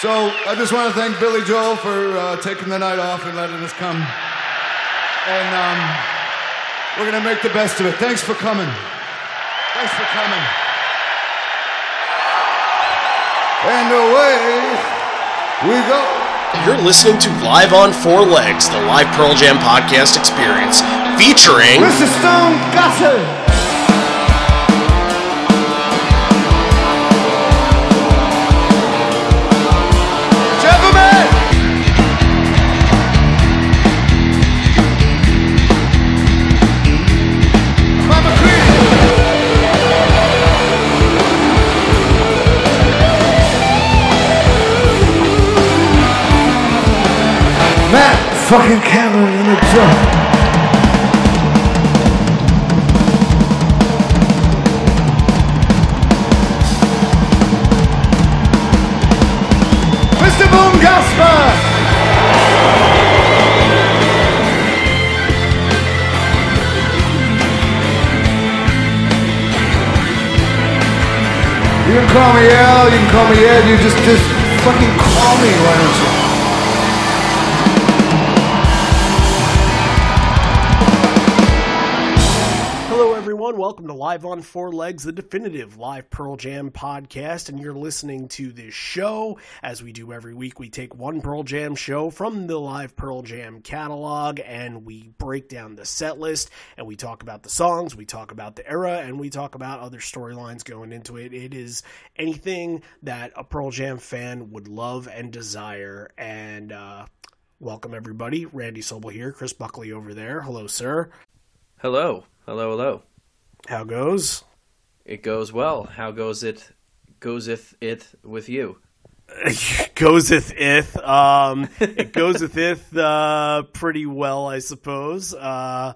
So I just want to thank Billy Joel for uh, taking the night off and letting us come. And um, we're going to make the best of it. Thanks for coming. Thanks for coming. And away we go. You're listening to Live on Four Legs, the live Pearl Jam podcast experience, featuring Mr. Stone Gossard. Fucking Cameron in the drum. Mr. Boom Gaspar! You can call me Al, you can call me Ed, you just, just fucking call me, why don't you? Live on Four Legs, the definitive live Pearl Jam podcast. And you're listening to this show. As we do every week, we take one Pearl Jam show from the live Pearl Jam catalog and we break down the set list and we talk about the songs, we talk about the era, and we talk about other storylines going into it. It is anything that a Pearl Jam fan would love and desire. And, uh, Welcome everybody. Randy Sobel here, Chris Buckley over there. Hello, sir. Hello, hello, hello. How goes? It goes well. How goes it? Goeseth it with you? goeseth ith. Um, it goeseth ith uh, pretty well, I suppose. Uh,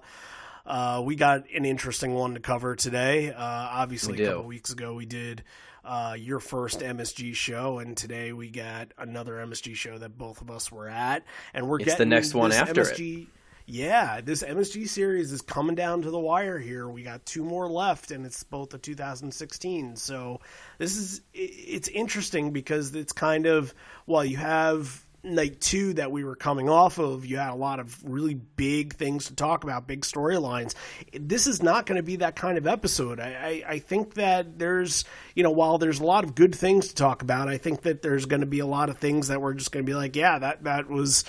uh, we got an interesting one to cover today. Uh, obviously, We a couple weeks ago we did uh, your first MSG show, and today we got another MSG show that both of us were at, and we're It's the next one after it. Yeah, this MSG series is coming down to the wire here. We got two more left, and it's both of 2016. So this is it's interesting because it's kind of well, you have night two that we were coming off of. You had a lot of really big things to talk about, big storylines. This is not going to be that kind of episode. I, I, I think that there's you know while there's a lot of good things to talk about, I think that there's going to be a lot of things that we're just going to be like, yeah, that that was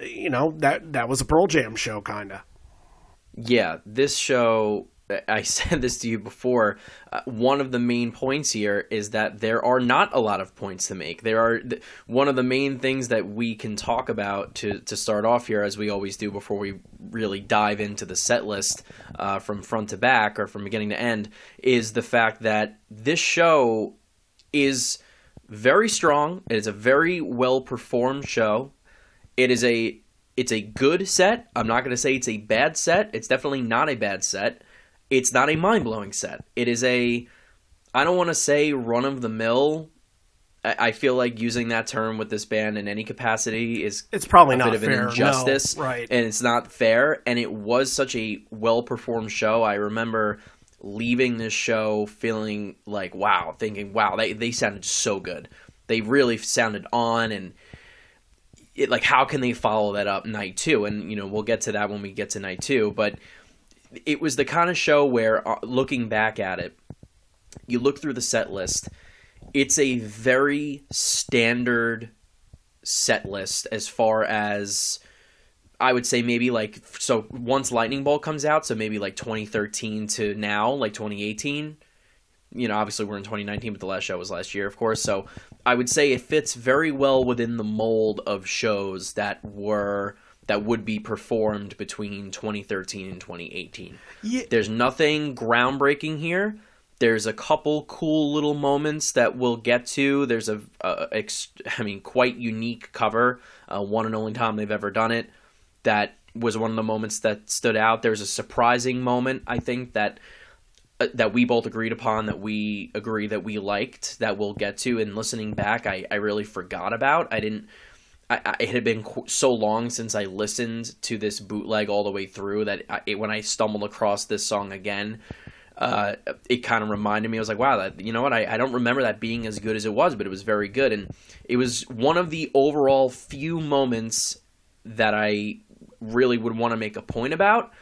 you know that that was a Pearl Jam show, kind of. Yeah, this show. I said this to you before. Uh, one of the main points here is that there are not a lot of points to make. There are th- one of the main things that we can talk about to to start off here, as we always do before we really dive into the set list uh, from front to back or from beginning to end, is the fact that this show is very strong. It is a very well performed show. It is a it's a good set. I'm not going to say it's a bad set. It's definitely not a bad set. It's not a mind blowing set. It is a I don't want to say run of the mill. I, I feel like using that term with this band in any capacity is It's probably a not bit of fair, an no, injustice, right. And it's not fair. And it was such a well performed show. I remember leaving this show feeling like wow, thinking wow, they they sounded so good. They really sounded on and it, like how can they follow that up night two and you know we'll get to that when we get to night two but it was the kind of show where uh, looking back at it you look through the set list it's a very standard set list as far as I would say maybe like so once Lightning Bolt comes out, so maybe like 2013 to now, like 2018. You know, obviously we're in 2019, but the last show was last year, of course. So I would say it fits very well within the mold of shows that were that would be performed between 2013 and 2018. Yeah. There's nothing groundbreaking here. There's a couple cool little moments that we'll get to. There's a, a ex, I mean, quite unique cover, uh, one and only time they've ever done it. That was one of the moments that stood out. There's a surprising moment, I think that uh, that we both agreed upon, that we agree that we liked, that we'll get to. And listening back, I, I really forgot about. I didn't. I, I, it had been qu- so long since I listened to this bootleg all the way through that I, it, when I stumbled across this song again, uh, it kind of reminded me. I was like, wow, that you know what? I, I don't remember that being as good as it was, but it was very good, and it was one of the overall few moments that I really would want to make a point about.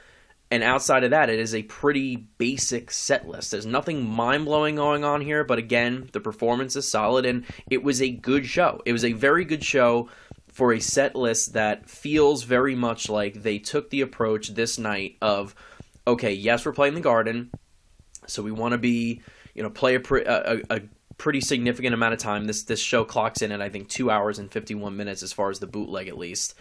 And outside of that, it is a pretty basic set list. There's nothing mind blowing going on here, but again, the performance is solid, and it was a good show. It was a very good show for a set list that feels very much like they took the approach this night of, okay, yes, we're playing the Garden, so we want to be, you know, play a, pre- a, a pretty significant amount of time. This this show clocks in at I think two hours and fifty one minutes as far as the bootleg at least.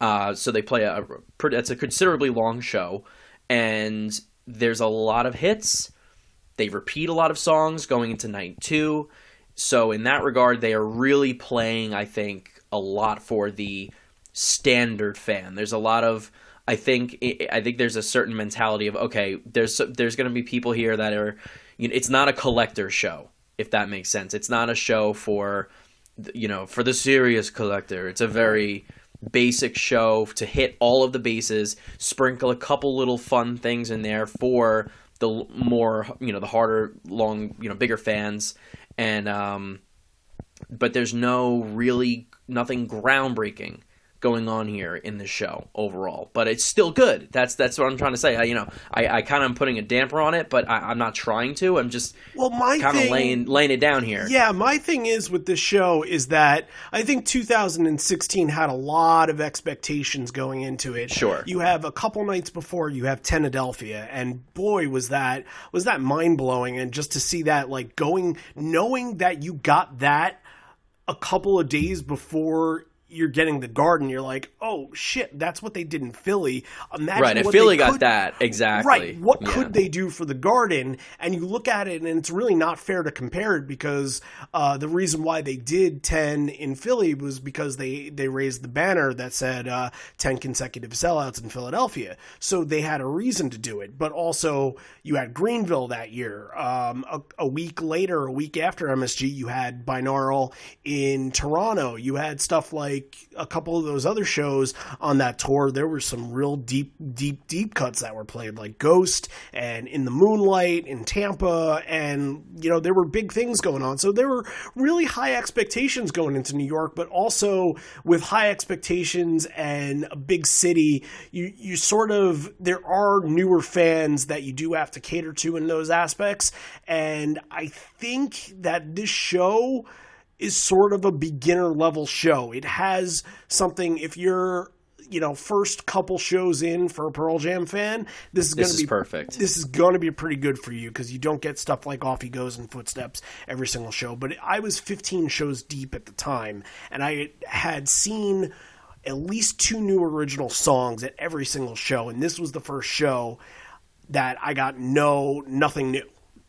Uh, so they play a, a it's a considerably long show, and there's a lot of hits. They repeat a lot of songs going into night two. So in that regard, they are really playing, I think, a lot for the standard fan. There's a lot of I think I think there's a certain mentality of okay, there's there's going to be people here that are you know, it's not a collector show if that makes sense. It's not a show for you know, for the serious collector. It's a very basic show to hit all of the bases, sprinkle a couple little fun things in there for the more, you know, the harder, long, you know, bigger fans. And um but there's no really nothing groundbreaking going on here in the show overall, but it's still good. That's that's what I'm trying to say. I, you know, I, I kind of am putting a damper on it, but I, am not trying to. I'm just well, my kind of laying laying it down here. Yeah, my thing is with this show is that I think 2016 had a lot of expectations going into it. Sure, you have a couple nights before you have Tenadelphia, and boy was that was that mind blowing, and just to see that like going, knowing that you got that a couple of days before you're getting the garden, you're like, oh shit, that's what they did in Philly. Imagine right, and Philly got that exactly. Right, what yeah. could they do for the garden? And you look at it, and it's really not fair to compare it because uh, the reason why they did ten in Philly was because they they raised the banner that said uh, ten consecutive sellouts in Philadelphia, so they had a reason to do it. But also, you had Greenville that year. Um, a, a week later, a week after MSG, you had Binaural in Toronto. You had stuff like like a couple of those other shows on that tour, there were some real deep, deep, deep cuts that were played, like Ghost and In the Moonlight in Tampa, and you know there were big things going on. So there were really high expectations going into New York, but also with high expectations and a big city, you you sort of there are newer fans that you do have to cater to in those aspects, and I think that this show is sort of a beginner level show. It has something if you're you know first couple shows in for a Pearl Jam fan, this is going to be perfect. This is going to be pretty good for you because you don't get stuff like Off He Goes and Footsteps every single show. But I was 15 shows deep at the time, and I had seen at least two new original songs at every single show, and this was the first show that I got no nothing new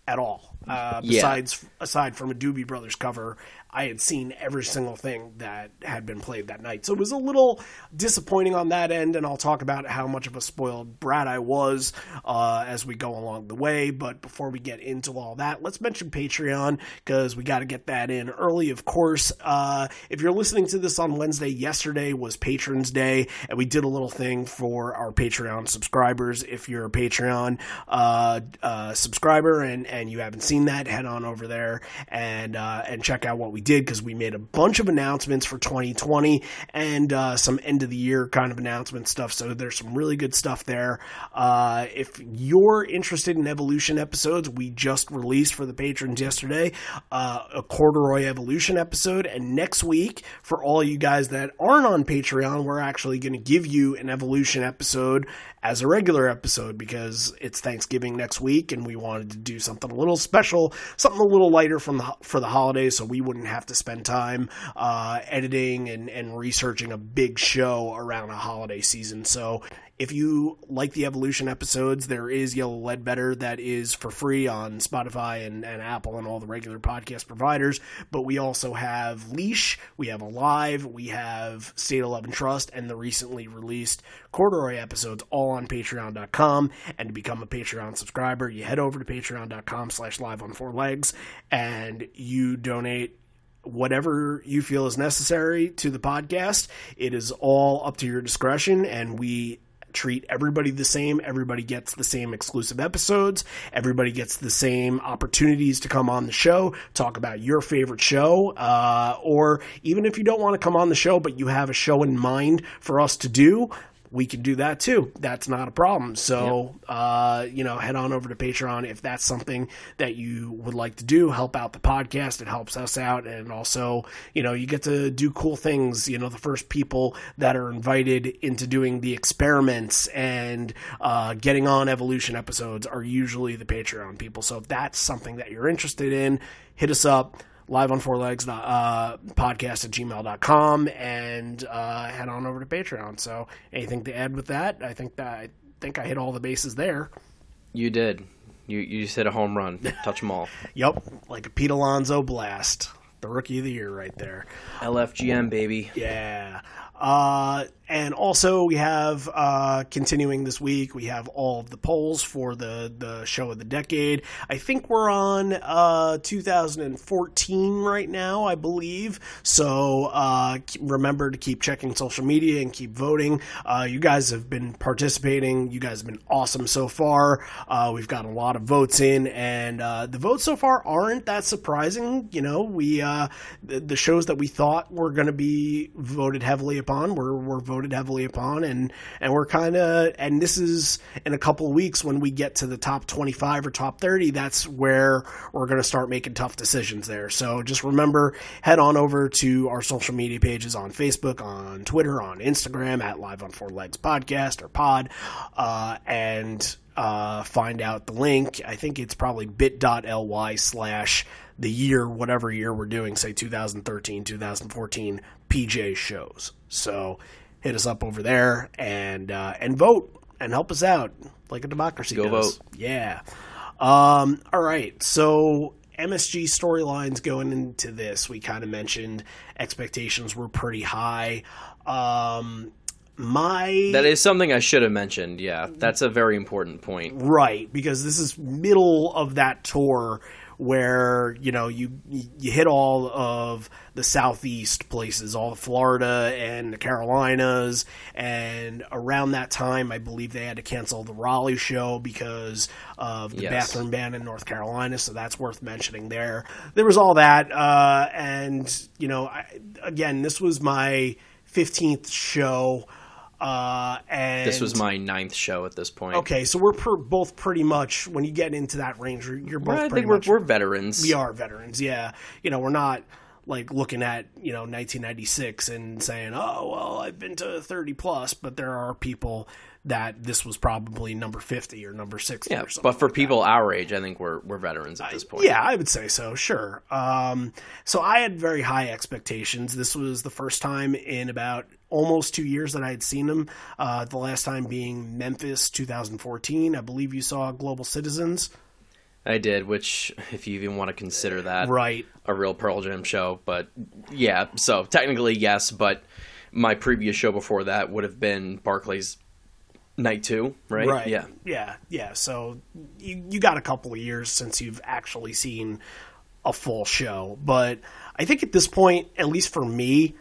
at all. Uh, besides yeah. aside from a Doobie Brothers cover I had seen every single thing that had been played that night. So it was a little disappointing on that end, and I'll talk about how much of a spoiled brat I was uh, as we go along the way. But before we get into all that, let's mention Patreon because we got to get that in early, of course. Uh, if you're listening to this on Wednesday, yesterday was Patrons Day, and we did a little thing for our Patreon subscribers. If you're a Patreon uh, uh subscriber and, and you haven't seen that, head on over there and uh, and check out what we we did because we made a bunch of announcements for 2020 and uh, some end of the year kind of announcement stuff. So there's some really good stuff there. Uh, if you're interested in evolution episodes, we just released for the patrons yesterday uh, a corduroy evolution episode. And next week, for all you guys that aren't on Patreon, we're actually going to give you an evolution episode as a regular episode because it's Thanksgiving next week and we wanted to do something a little special, something a little lighter from the, for the holidays so we wouldn't have to spend time uh, editing and, and researching a big show around a holiday season. So if you like the Evolution episodes, there is Yellow Ledbetter that is for free on Spotify and, and Apple and all the regular podcast providers. But we also have Leash, we have Alive, we have State of Love and Trust, and the recently released Corduroy episodes all on patreon.com. And to become a Patreon subscriber, you head over to patreon.com slash live on four legs and you donate whatever you feel is necessary to the podcast. It is all up to your discretion, and we treat everybody the same. Everybody gets the same exclusive episodes. Everybody gets the same opportunities to come on the show, talk about your favorite show, uh, or even if you don't want to come on the show, but you have a show in mind for us to do, we can do that too. That's not a problem. So, yep. uh, you know, head on over to Patreon if that's something that you would like to do. Help out the podcast. It helps us out. And also, you know, you get to do cool things. You know, the first people that are invited into doing the experiments and uh, getting on evolution episodes are usually the Patreon people. So if that's something that you're interested in, hit us up live on four legs uh, podcast at gmail.com and uh, head on over to patreon. So anything to add with that? I think that i think i hit all the bases there. You did. You you just hit a home run. Touch them all. Yep like a pete alonso blast. The rookie of the year right there. Lfgm baby. Yeah uh, and also we have uh, continuing this week we have all of the polls for the the show of the decade. I think we're on uh, 2014 right now i believe. So uh, remember to keep checking social media and keep voting. Uh, you guys have been participating. You guys have been awesome so far. We've got a lot of votes in and the votes so far aren't that surprising. You know we the, the shows that we thought were going to be voted heavily upon were, were voted heavily upon, and and we're kind of and this is in a couple of weeks when we get to the top twenty five or top thirty. That's where we're going to start making tough decisions there. So just remember, head on over to our social media pages on Facebook, on Twitter, on Instagram at Live on Four Legs Podcast or Pod, uh, and uh, find out the link. I think it's probably bit.ly slash the year, whatever year we're doing, say 2013, 2014 PJ shows. So hit us up over there and uh, and vote and help us out like a democracy Go does. vote. Yeah. Um, all right. So MSG storylines going into this, we kind of mentioned expectations were pretty high. Um, my that is something I should have mentioned. Yeah, that's a very important point. Right, because this is middle of that tour where you know you you hit all of the southeast places, all of Florida and the Carolinas, and around that time, I believe they had to cancel the Raleigh show because of the yes. bathroom ban in North Carolina. So that's worth mentioning there. There was all that, uh, and you know, I, again, this was my fifteenth show. Uh, and this was my ninth show at this point. Okay, so we're per, both pretty much when you get into that range, you're both. Well, I think we're, much, we're veterans. We are veterans. Yeah, you know, we're not like looking at you know 1996 and saying, oh well, I've been to 30 plus, but there are people that this was probably number 50 or number 60 yeah, but for like people that. our age, I think we're we're veterans at this point. Yeah, I would say so. Sure. Um, so I had very high expectations. This was the first time in about almost two years that I had seen them. Uh, the last time being Memphis 2014. I believe you saw Global Citizens. I did, which if you even want to consider that right a real Pearl Jam show, but yeah, so technically yes, but my previous show before that would have been Barclays Night Two, right? Right. Yeah. Yeah. Yeah. So you you got a couple of years since you've actually seen a full show, but I think at this point, at least for me,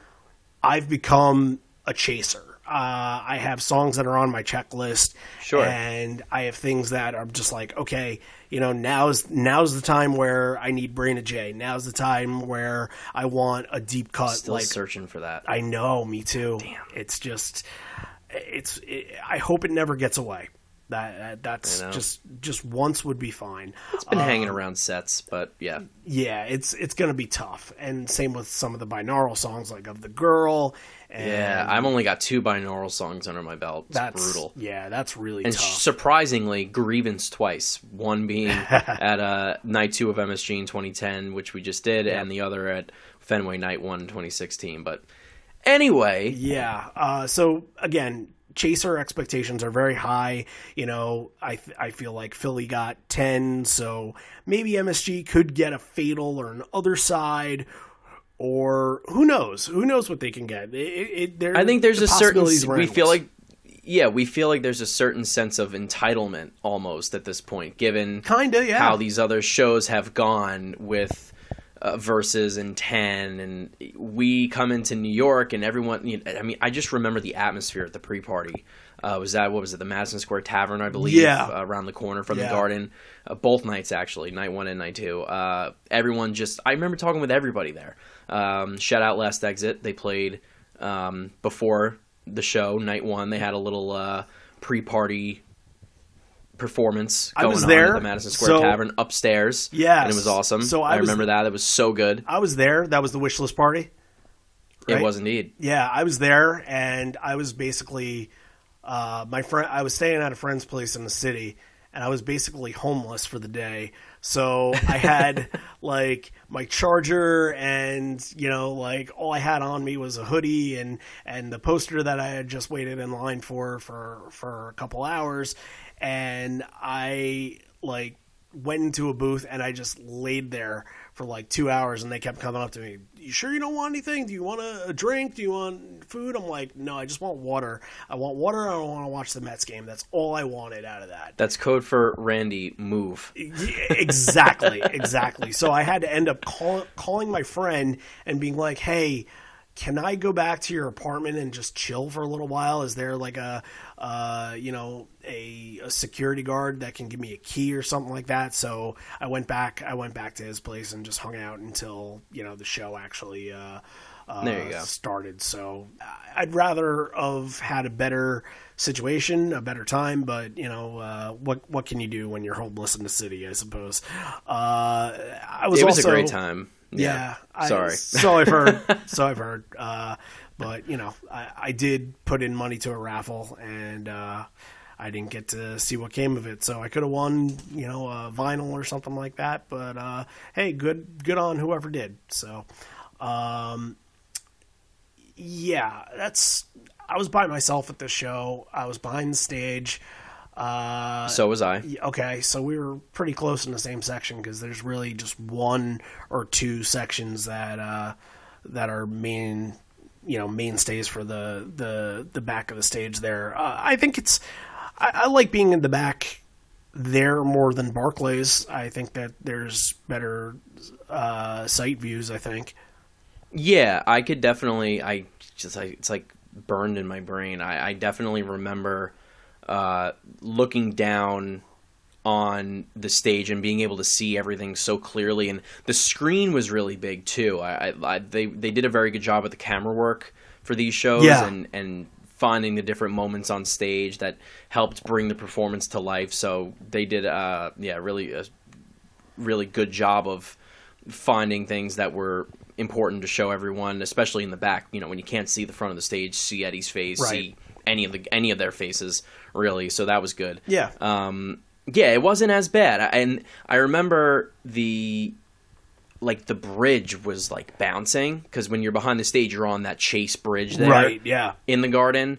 I've become a chaser. Uh, I have songs that are on my checklist, sure, and I have things that are just like, okay, you know, now's now's the time where I need Brain J. Now's the time where I want a deep cut. Still like, searching for that. I know, me too. Damn. It's just, it's. It, I hope it never gets away. That that's just just once would be fine. It's been hanging um, around sets, but yeah, yeah, it's it's gonna be tough. And same with some of the binaural songs, like of the girl. yeah, I've only got two binaural songs under my belt. It's that's brutal. Yeah, that's really and tough. surprisingly, grievance twice. One being at uh, night two of MSG in 2010, which we just did, and the other at Fenway Night One 2016. But anyway, yeah. Uh, so again, chaser expectations are very high. You know, I I feel like Philly got ten, so maybe MSG could get a fatal or an other side. Or who knows? Who knows what they can get? It, it, I think there's the a certain. We feel like yeah, we feel like there's a certain sense of entitlement almost at this point, given kinda yeah how these other shows have gone with uh, Vs. in 10 and we come into new york and everyone you know, i mean i just remember the atmosphere at the pre-party. Uh, was that what was it the madison square tavern i believe Yeah. uh, around the corner from Yeah. the garden? Uh, both nights actually night one and night two. Uh, everyone just i remember talking with everybody there. Um, shout out last exit. They played um, before the show night one. They had a little uh, pre-party performance I going was on there, at the madison square so- tavern upstairs Yeah, and it was awesome So i, I was- remember that it was so good I was there. That was the wish list party. it right? was indeed Yeah, I was there, and I was basically uh, my friend. I was staying at a friend's place in the city, and I was basically homeless for the day. So I had like my charger, and you know, like all I had on me was a hoodie and and the poster that I had just waited in line for for for a couple hours, and I like went into a booth and I just laid there for like two hours and they kept coming up to me. You sure you don't want anything? Do you want a, drink? Do you want food? I'm like, no, I just want water. I want water. I don't want to watch the Mets game. That's all I wanted out of that. That's code for Randy move. Exactly, exactly. So I had to end up call, calling my friend and being like, "Hey, can I go back to your apartment and just chill for a little while? Is there like a, uh, you know, a, a security guard that can give me a key or something like that?" So I went back. I went back to his place and just hung out until you know the show actually. Uh, uh, There you go. started. So I'd rather have had a better situation, a better time. But you know, uh, what what can you do when you're homeless in the city? I suppose. Uh, I was It was also, a great time. Yeah, I, Sorry. So I've heard. so I've heard. Uh, but you know, I, I did put in money to a raffle, and uh, I didn't get to see what came of it. So I could have won, you know, a vinyl or something like that. But uh, hey, good good on whoever did. So, um, yeah, that's. I was by myself at the show. I was behind the stage. Uh, so was I. Okay, so we were pretty close in the same section because there's really just one or two sections that uh, that are main, you know, mainstays for the the the back of the stage. There, uh, I think it's. I, I like being in the back there more than Barclays. I think that there's better uh, sight views. I think. Yeah, I could definitely. I just. I, it's like burned in my brain. I, I definitely remember uh, looking down on the stage and being able to see everything so clearly, and the screen was really big too. I, I, they they did a very good job with the camera work for these shows, Yeah. and and finding the different moments on stage that helped bring the performance to life. So they did, uh, yeah, really a really good job of finding things that were important to show everyone, especially in the back. You know, when you can't see the front of the stage, see Eddie's face, Right. see any of the any of their faces, really. So that was good. Yeah. Um, yeah, it wasn't as bad, and I remember the like the bridge was like bouncing because when you're behind the stage, you're on that chase bridge there Right. Yeah. in the garden.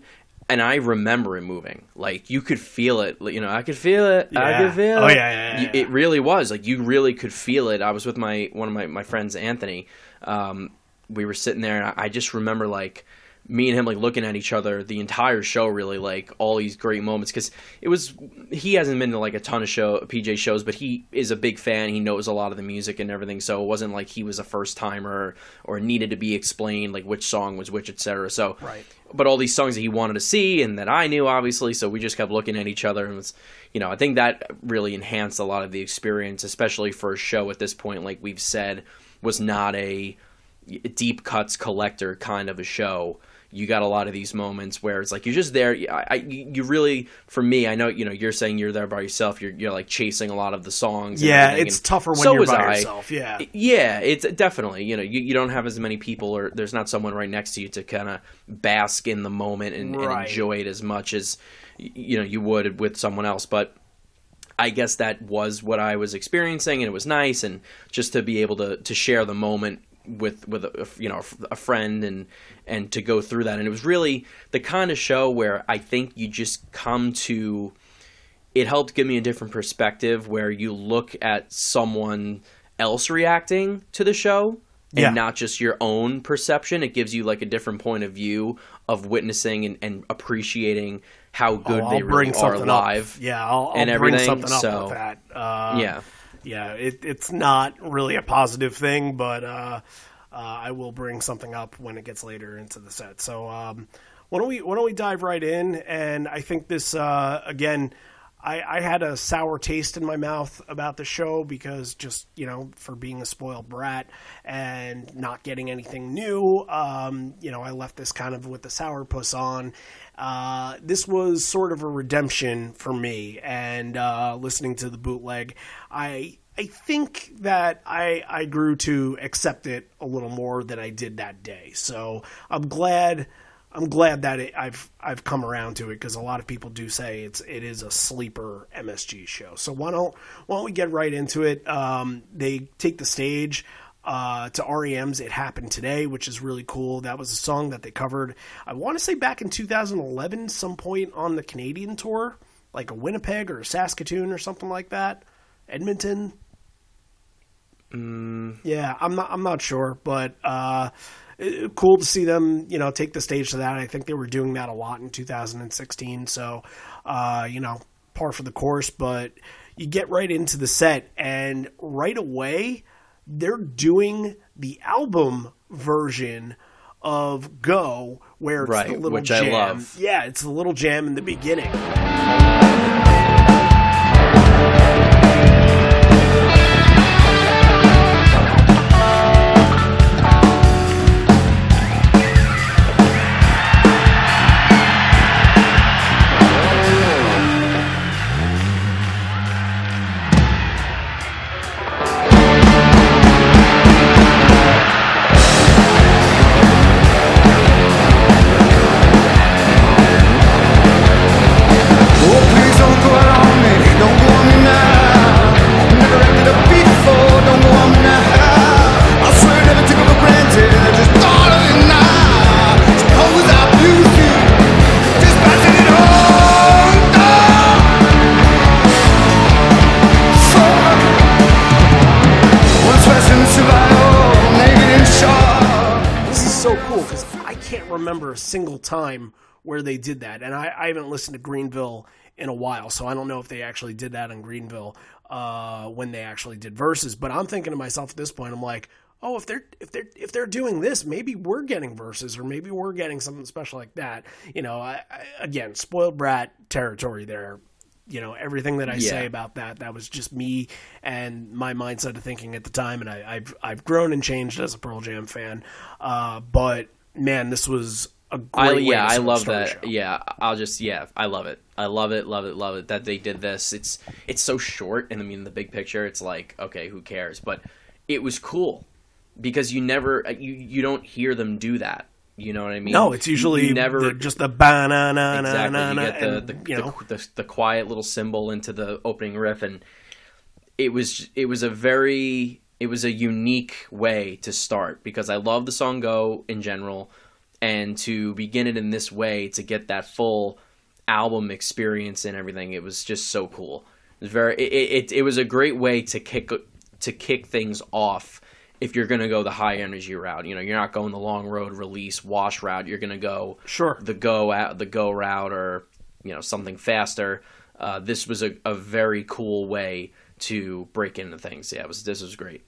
And I remember it moving. Like you could feel it. You know, I could feel it. I Yeah. could feel Oh, it. yeah, yeah, yeah, It really was. Like you really could feel it. I was with my one of my, my friends, Anthony. Um, we were sitting there, and I, I just remember like me and him like looking at each other the entire show. Really, like all these great moments because it was. He hasn't been to like a ton of show PJ shows, but he is a big fan. He knows a lot of the music and everything. So it wasn't like he was a first timer or needed to be explained like which song was which, etc. So Right. but all these songs that he wanted to see and that I knew obviously so we just kept looking at each other and was you know I think that really enhanced a lot of the experience especially for a show at this point like we've said was not a deep cuts collector kind of a show you got a lot of these moments where it's like you're just there I, I you really for me I know you know you're saying you're there by yourself you're you're like chasing a lot of the songs and Yeah, everything, it's and tougher when so you're by I. yourself. Yeah. Yeah, it's definitely you know you, you don't have as many people or there's not someone right next to you to kind of bask in the moment and, and enjoy it as much as you know you would with someone else. But I guess that was what I was experiencing, and it was nice, and just to be able to to share the moment with with a, you know a friend and and to go through that, and it was really the kind of show where I think you just come to it helped give me a different perspective where you look at someone else reacting to the show and Yeah. not just your own perception. It gives you like a different point of view of witnessing and, and appreciating how good Oh, they really are live. Up. Yeah, I'll, I'll and bring everything, something up so- with that. Uh, yeah. yeah, it, it's not really a positive thing, but uh, I will bring something up when it gets later into the set. So um, why don't we why don't we dive right in? And I think this uh, again. I, I had a sour taste in my mouth about the show because just you know for being a spoiled brat and not getting anything new, um, you know I left this kind of with the sour puss on. Uh, this was sort of a redemption for me, and uh, listening to the bootleg, I I think that I I grew to accept it a little more than I did that day. So I'm glad I'm glad that it, I've I've come around to it because a lot of people do say it's it is a sleeper MSG show. So why don't why don't we get right into it? Um, they take the stage uh, to REM's "It Happened Today," which is really cool. That was a song that they covered. I want to say back in 2011, some point on the Canadian tour, like a Winnipeg or a Saskatoon or something like that, Edmonton. Mm. Yeah, I'm not I'm not sure, but. Uh, cool to see them, you know, take the stage to that. I think they were doing that a lot in 2016. So, uh, you know, par for the course. But you get right into the set, and right away, they're doing the album version of Go, where it's Right, the little which I jam. love. Yeah, it's the little jam in the beginning. Time where they did that, and I, I haven't listened to Greenville in a while, so I don't know if they actually did that in Greenville uh, when they actually did verses. But I'm thinking to myself at this point, I'm like, oh, if they're if they're if they're doing this, maybe we're getting Vs., or maybe we're getting something special like that. You know, I, I, again, spoiled brat territory there. You know, everything that I say about that, that was just me and my mindset of thinking at the time, and I, I've I've grown and changed as a Pearl Jam fan. Uh, but man, this was a I, yeah, I love that. show. Yeah, I'll just yeah, I love it. I love it, love it, love it that they did this. It's it's so short, and I mean the big picture. It's like okay, who cares? But it was cool because you never uh, you you don't hear them do that. You know what I mean? No, it's usually you never the, just the banana, exactly. You get the, and, the, you know, the, the the quiet little cymbal into the opening riff, and it was it was a very it was a unique way to start because I love the song "Go" in general, and to begin it in this way to get that full album experience and everything, it was just so cool. It was very it it, it was a great way to kick to kick things off. If you're gonna go the high energy route, you know you're not going the long road release wash route. You're gonna go Sure. the go out the go route or you know something faster. Uh, this was a, a very cool way to break into things. Yeah, it was this was great.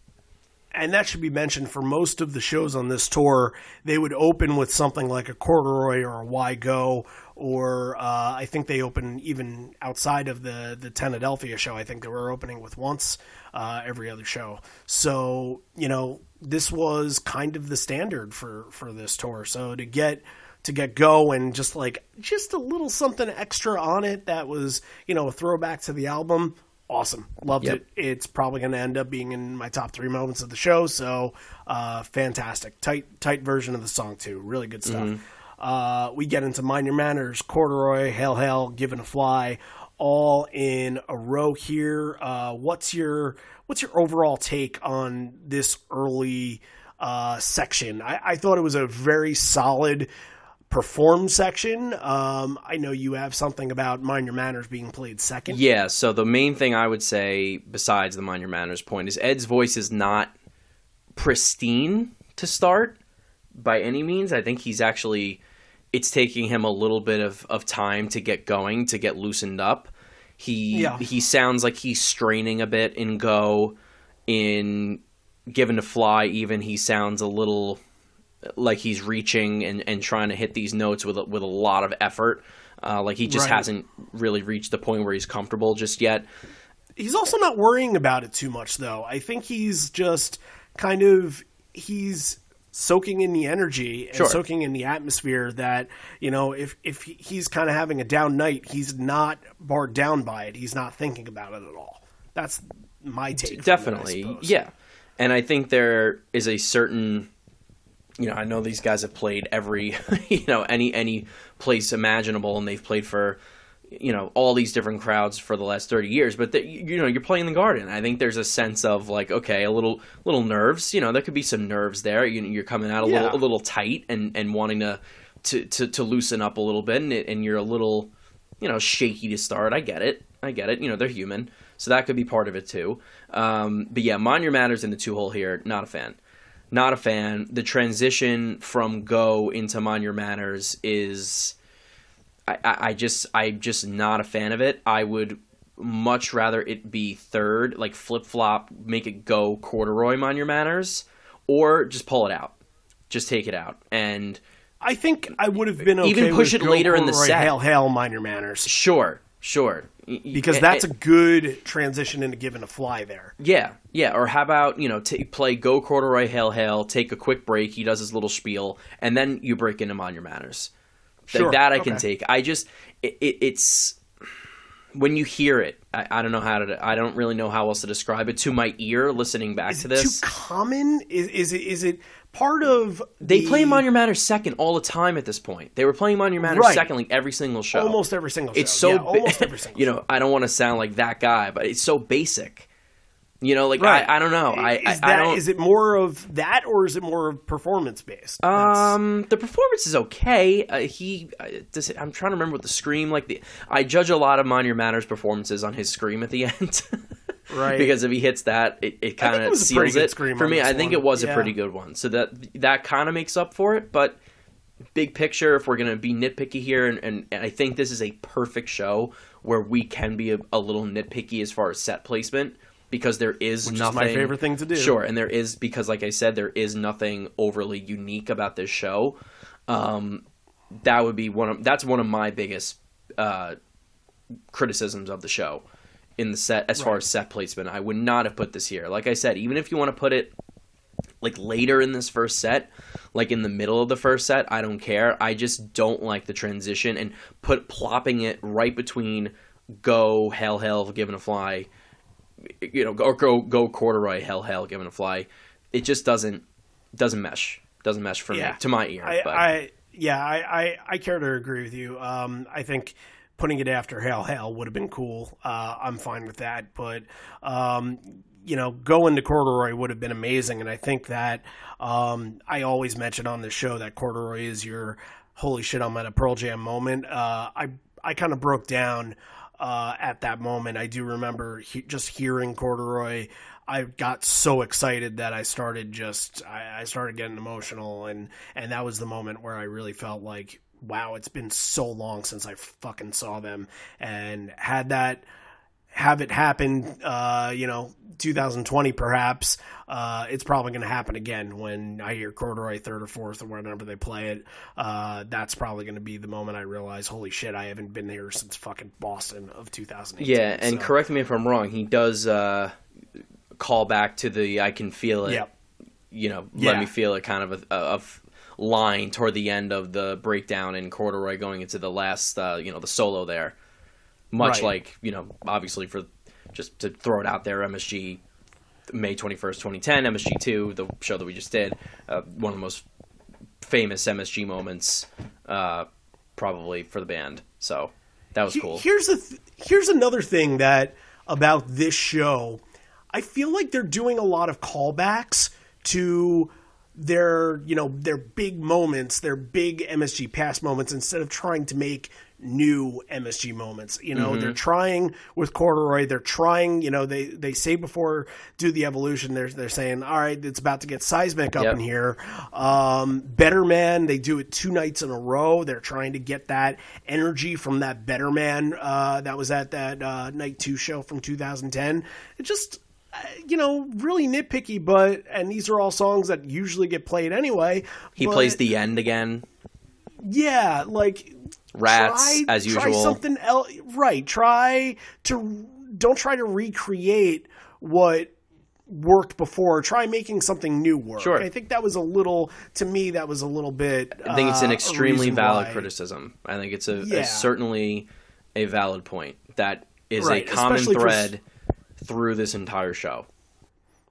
And that should be mentioned for most of the shows on this tour. They would open with something like a corduroy or a why go, or uh, I think they open even outside of the the Tenadelphia show. I think they were opening with once uh, every other show. So you know this was kind of the standard for for this tour. So to get to get go and just like just a little something extra on it that was you know a throwback to the album awesome. Loved Yep. it. It's probably going to end up being in my top three moments of the show so uh, fantastic. Tight tight version of the song too. Really good stuff. Uh, we get into mind your manners corduroy hail hail given to fly all in a row here. Uh, what's your what's your overall take on this early uh, section? I, I thought it was a very solid perform section um, i know you have something about mind your manners being played second Yeah. So the main thing I would say, besides the mind your manners point, is Ed's voice is not pristine to start by any means. I think he's actually it's taking him a little bit of, of time to get going, to get loosened up. He Yeah. he sounds like he's straining a bit in Go. In Given to Fly, even he sounds a little like he's reaching and, and trying to hit these notes with a, with a lot of effort. Uh, like he just Right. hasn't really reached the point where he's comfortable just yet. He's also not worrying about it too much, though. I think he's just kind of he's soaking in the energy and Sure. soaking in the atmosphere. That you know, if if he's kind of having a down night, he's not barred down by it. He's not thinking about it at all. That's my take. it, Definitely, yeah. And I think there is a certain, you know, I know these guys have played every, you know, any any place imaginable, and they've played for, you know, all these different crowds for the last thirty years. But the, you know, you're playing the Garden. I think there's a sense of like, okay, a little little nerves. You know, there could be some nerves there. You, you're coming out a Yeah. little a little tight and and wanting to to to, to loosen up a little bit, and, it, and you're a little, you know, shaky to start. I get it. I get it. You know, they're human. So that could be part of it too. Um, but yeah, Mind Your Manners in the two hole here, not a fan. Not a fan. The transition from Go into Mind Your Manners is, I, I, I just, I'm just not a fan of it. I would much rather it be third, like flip flop, make it go corduroy Mind Your Manners, or just pull it out, just take it out, and I think I would have been okay Even push it later in the set. Hail, hail, mind your manners, sure, sure, because that's eh, a good transition into Given to Fly there. Yeah, yeah. Or how about you know t- play Go Corduroy Hail Hail, take a quick break. He does his little spiel, and then you break into Mind Your Manners. Sure, Like that I can okay. take. I just it, it, it's when you hear it. I, I don't know how to. I don't really know how else to describe it to my ear. Listening back Is to it this, too common? Is, is it is it part of they the- play Mind Your Manners second all the time at this point. They were playing Mind Your Manners Right. second like every single show. almost every single show? it's so yeah, almost every single you show. know i don't want to sound like that guy but it's so basic you know like Right. I, I don't know i is I, that I don't is it more of that or is it more of performance based? um the performance is okay uh, he uh, does it, i'm trying to remember what the scream like the i judge a lot of mind your manners performances on his scream at the end Right. because if he hits that it, it kind of was a pretty seals it for me i think one. it was a pretty good one so that that kind of makes up for it but big picture, if we're going to be nitpicky here, and, and, and I think this is a perfect show where we can be a, a little nitpicky as far as set placement because there is Which is nothing. my favorite thing to do. Sure, and there is because, like I said, there is nothing overly unique about this show. Um, that would be one of that's one of my biggest uh, criticisms of the show in the set as far as set placement. I would not have put this here. Like I said, even if you want to put it like later in this first set, like in the middle of the first set, I don't care. I just don't like the transition and put plopping it right between go hail hail given to fly, you know, or go go corduroy hail hail given to fly. It just doesn't doesn't mesh. Doesn't mesh for Yeah. me to my ear. I, I yeah, I, I I care to agree with you. Um, I think putting it after Hail Hail would have been cool. Uh, I'm fine with that, but um, you know, going to Corduroy would have been amazing, and I think that um, I always mention on the show that Corduroy is your holy shit, I'm at a Pearl Jam moment. Uh, I I kind of broke down uh, at that moment. I do remember he, just hearing Corduroy. I got so excited that I started just I, I started getting emotional, and and that was the moment where I really felt like, wow, it's been so long since I fucking saw them, and had that have it happen, uh, you know, 2020 perhaps, uh, it's probably going to happen again when I hear Corduroy third or fourth or whenever they play it. Uh, that's probably going to be the moment I realize, holy shit, I haven't been here since fucking Boston of 2018. yeah, and So, correct me if I'm wrong. He does uh, call back to the "I can feel it." Yep. you know, let me feel it kind of a, of line toward the end of the breakdown in corduroy going into the last, uh, you know, the solo there. Much Right. like you know, obviously for just to throw it out there, MSG May twenty first, twenty ten, MSG two, the show that we just did, uh, one of the most famous MSG moments, uh, probably for the band. So that was cool. Here's the th- here's another thing that about this show. I feel like they're doing a lot of callbacks to their you know their big moments, their big MSG past moments, instead of trying to make new MSG moments. You know, they're trying with corduroy. They're trying. You know, they they say before do the evolution. They're they're saying, all right, it's about to get seismic up Yep. in here. Um, Better Man. They do it two nights in a row. They're trying to get that energy from that Better Man uh, that was at that uh, night two show from 2010. It just. Uh, You know, really nitpicky, but and these are all songs that usually get played anyway. He but plays the end again. yeah, like Rats, try, as Try usual. something else. Right. Try to don't try to recreate what worked before. Try making something new work. Sure. I think that was a little to me. That was a little bit. I think it's an uh, extremely valid why- criticism. I think it's a, a certainly a valid point. That is Right, a common especially thread through this entire show.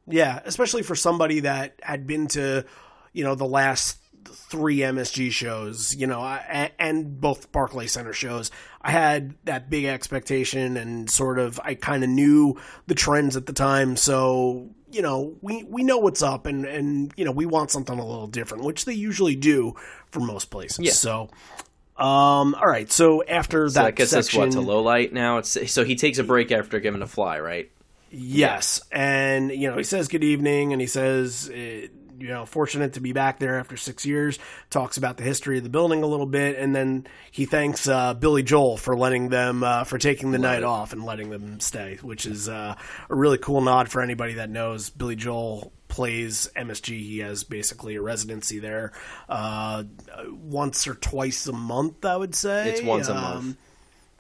Yeah, especially for somebody that had been to, you know, the last three MSG shows, you know, I, and both Barclay Center shows. I had that big expectation and sort of I kind of knew the trends at the time, so you know, we we know what's up and and you know, we want something a little different, which they usually do for most places. Yeah. So um all right, so after So that, that gets section, us what to low light now. It's so he takes a break after Given to Fly, right? Yes, and you know he says good evening, and he says uh, you know fortunate to be back there after six years. Talks about the history of the building a little bit, and then he thanks uh, Billy Joel for letting them uh, for taking the night it. off and letting them stay, which is uh, a really cool nod for anybody that knows Billy Joel plays MSG. He has basically a residency there uh, once or twice a month, I would say. It's once a Um, month.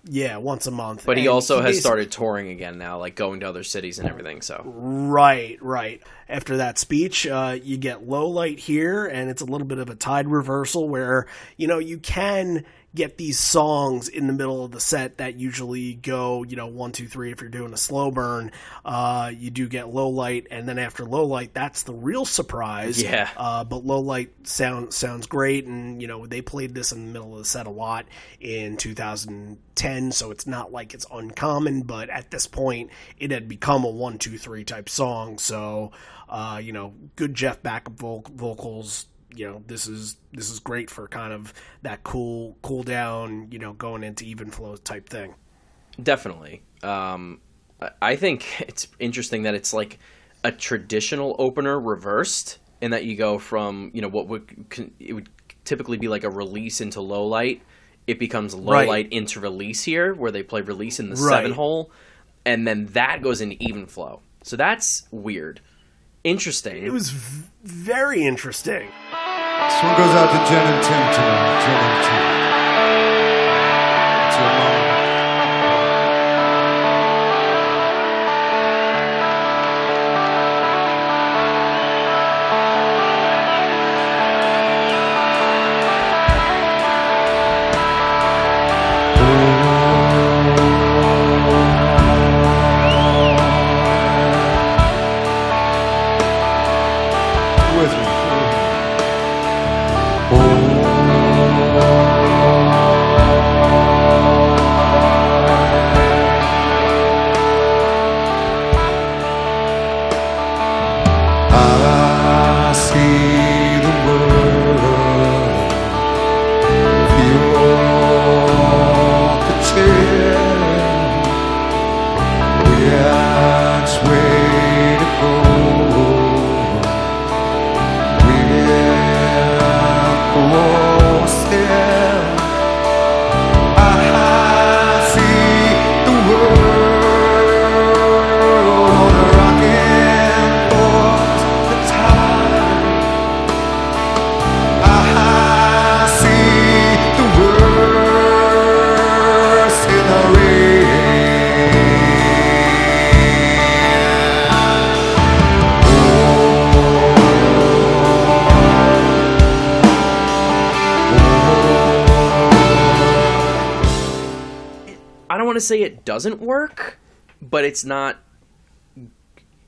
Yeah, once a month. But he And also has started touring again now, like going to other cities and everything. So Right, right. After that speech, uh, you get low light here, and it's a little bit of a tide reversal where, you know, you can get these songs in the middle of the set that usually go, you know, one, two, three. If you're doing a slow burn, uh, you do get low light, and then after low light, that's the real surprise. Yeah. Uh, but low light sound sounds great, and you know they played this in the middle of the set a lot in 2010, so it's not like it's uncommon. But at this point, it had become a one, two, three type song. So, uh, you know, good Jeff backup vocals. You know, this is this is great for kind of that cool cool down. You know, going into even flow type thing. definitely, um, I- think it's interesting that it's like a traditional opener reversed, in that you go from you know what would it would typically be like a release into low light. It becomes low Right. light into release here, where they play release in the Right. seven hole, and then that goes into even flow. So that's weird, interesting. It was v- very interesting. This one goes out to Jen and Tim tonight. Jen and Tim. It's your mom. Doesn't work, but it's not.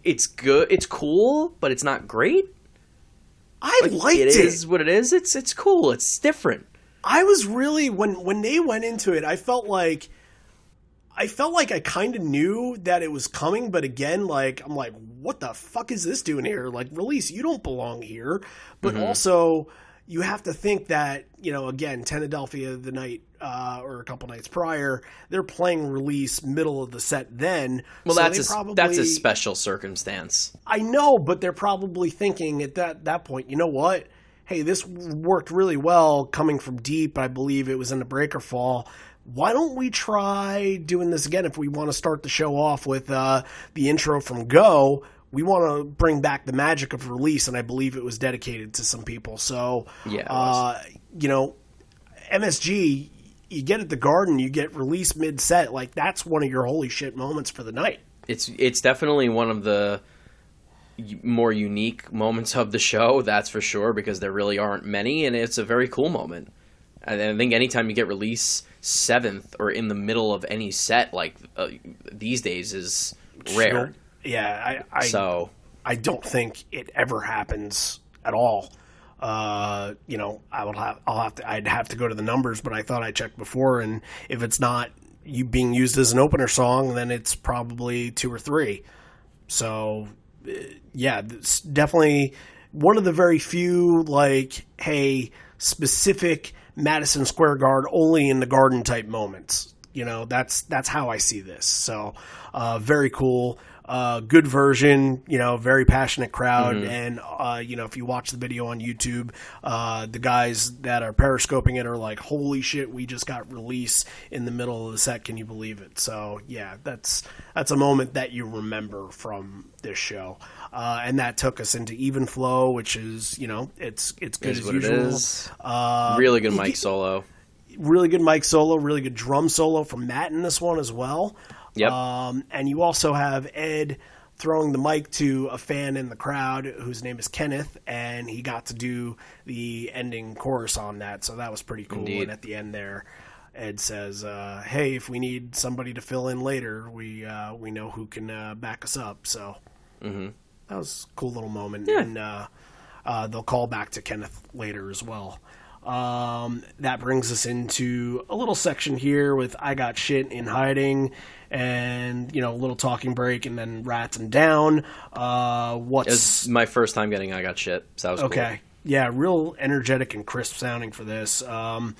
It's good. It's cool, but it's not great. I liked it it. is what it is. It's it's cool. It's different. I was really when when they went into it, I felt like I felt like I kind of knew that it was coming, but again, like I'm like, what the fuck is this doing here? Like, release, you don't belong here. But mm-hmm. also, you have to think that you know, again, Tenadelphia the night uh, or a couple nights prior, they're playing release middle of the set. Then, Well, So that's a, probably, that's a special circumstance. I know, but they're probably thinking at that that point, you know what? Hey, this worked really well coming from deep. I believe it was in the breaker fall. Why don't we try doing this again if we want to start the show off with uh, the intro from Go? We want to bring back the magic of release, and I believe it was dedicated to some people. So, Yeah, uh, you know, MSG, you get at the Garden, you get released mid set. Like that's one of your holy shit moments for the night. It's it's definitely one of the more unique moments of the show. That's for sure because there really aren't many, and it's a very cool moment. And I think anytime you get release seventh or in the middle of any set, like uh, these days, is rare. Yeah, I, I So I don't think it ever happens at all. Uh, you know, I will have I'll have to I'd have to go to the numbers, but I thought I checked before, and if it's not you being used as an opener song, then it's probably two or three. So, uh, yeah, definitely one of the very few like, hey, specific Madison Square Garden only in the Garden type moments. You know, that's that's how I see this. So, uh, very cool. Uh, good version, you know, very passionate crowd, and uh, you know, if you watch the video on YouTube, uh, the guys that are periscoping it are like, "Holy shit, we just got release in the middle of the set! Can you believe it?" So yeah, that's that's a moment that you remember from this show, uh, and that took us into Even Flow, which is you know, it's it's good is as what usual. it is. Uh, really good Mike solo. really good Mike solo, really good drum solo from Matt in this one as well. Yep. Um, and you also have Ed throwing the mic to a fan in the crowd whose name is Kenneth, and he got to do the ending chorus on that. So that was pretty cool. Indeed. And at the end there, Ed says, uh, "Hey, if we need somebody to fill in later, we uh, we know who can uh, back us up." So that was a cool little moment, and uh, uh, they'll call back to Kenneth later as well. Um, that brings us into a little section here with "I Got Shit in Hiding," and you know, a little talking break, and then "Rats and Down." Uh, what's It was my first time getting I got shit. So that was cool. Okay. Yeah, real energetic and crisp sounding for this. Um,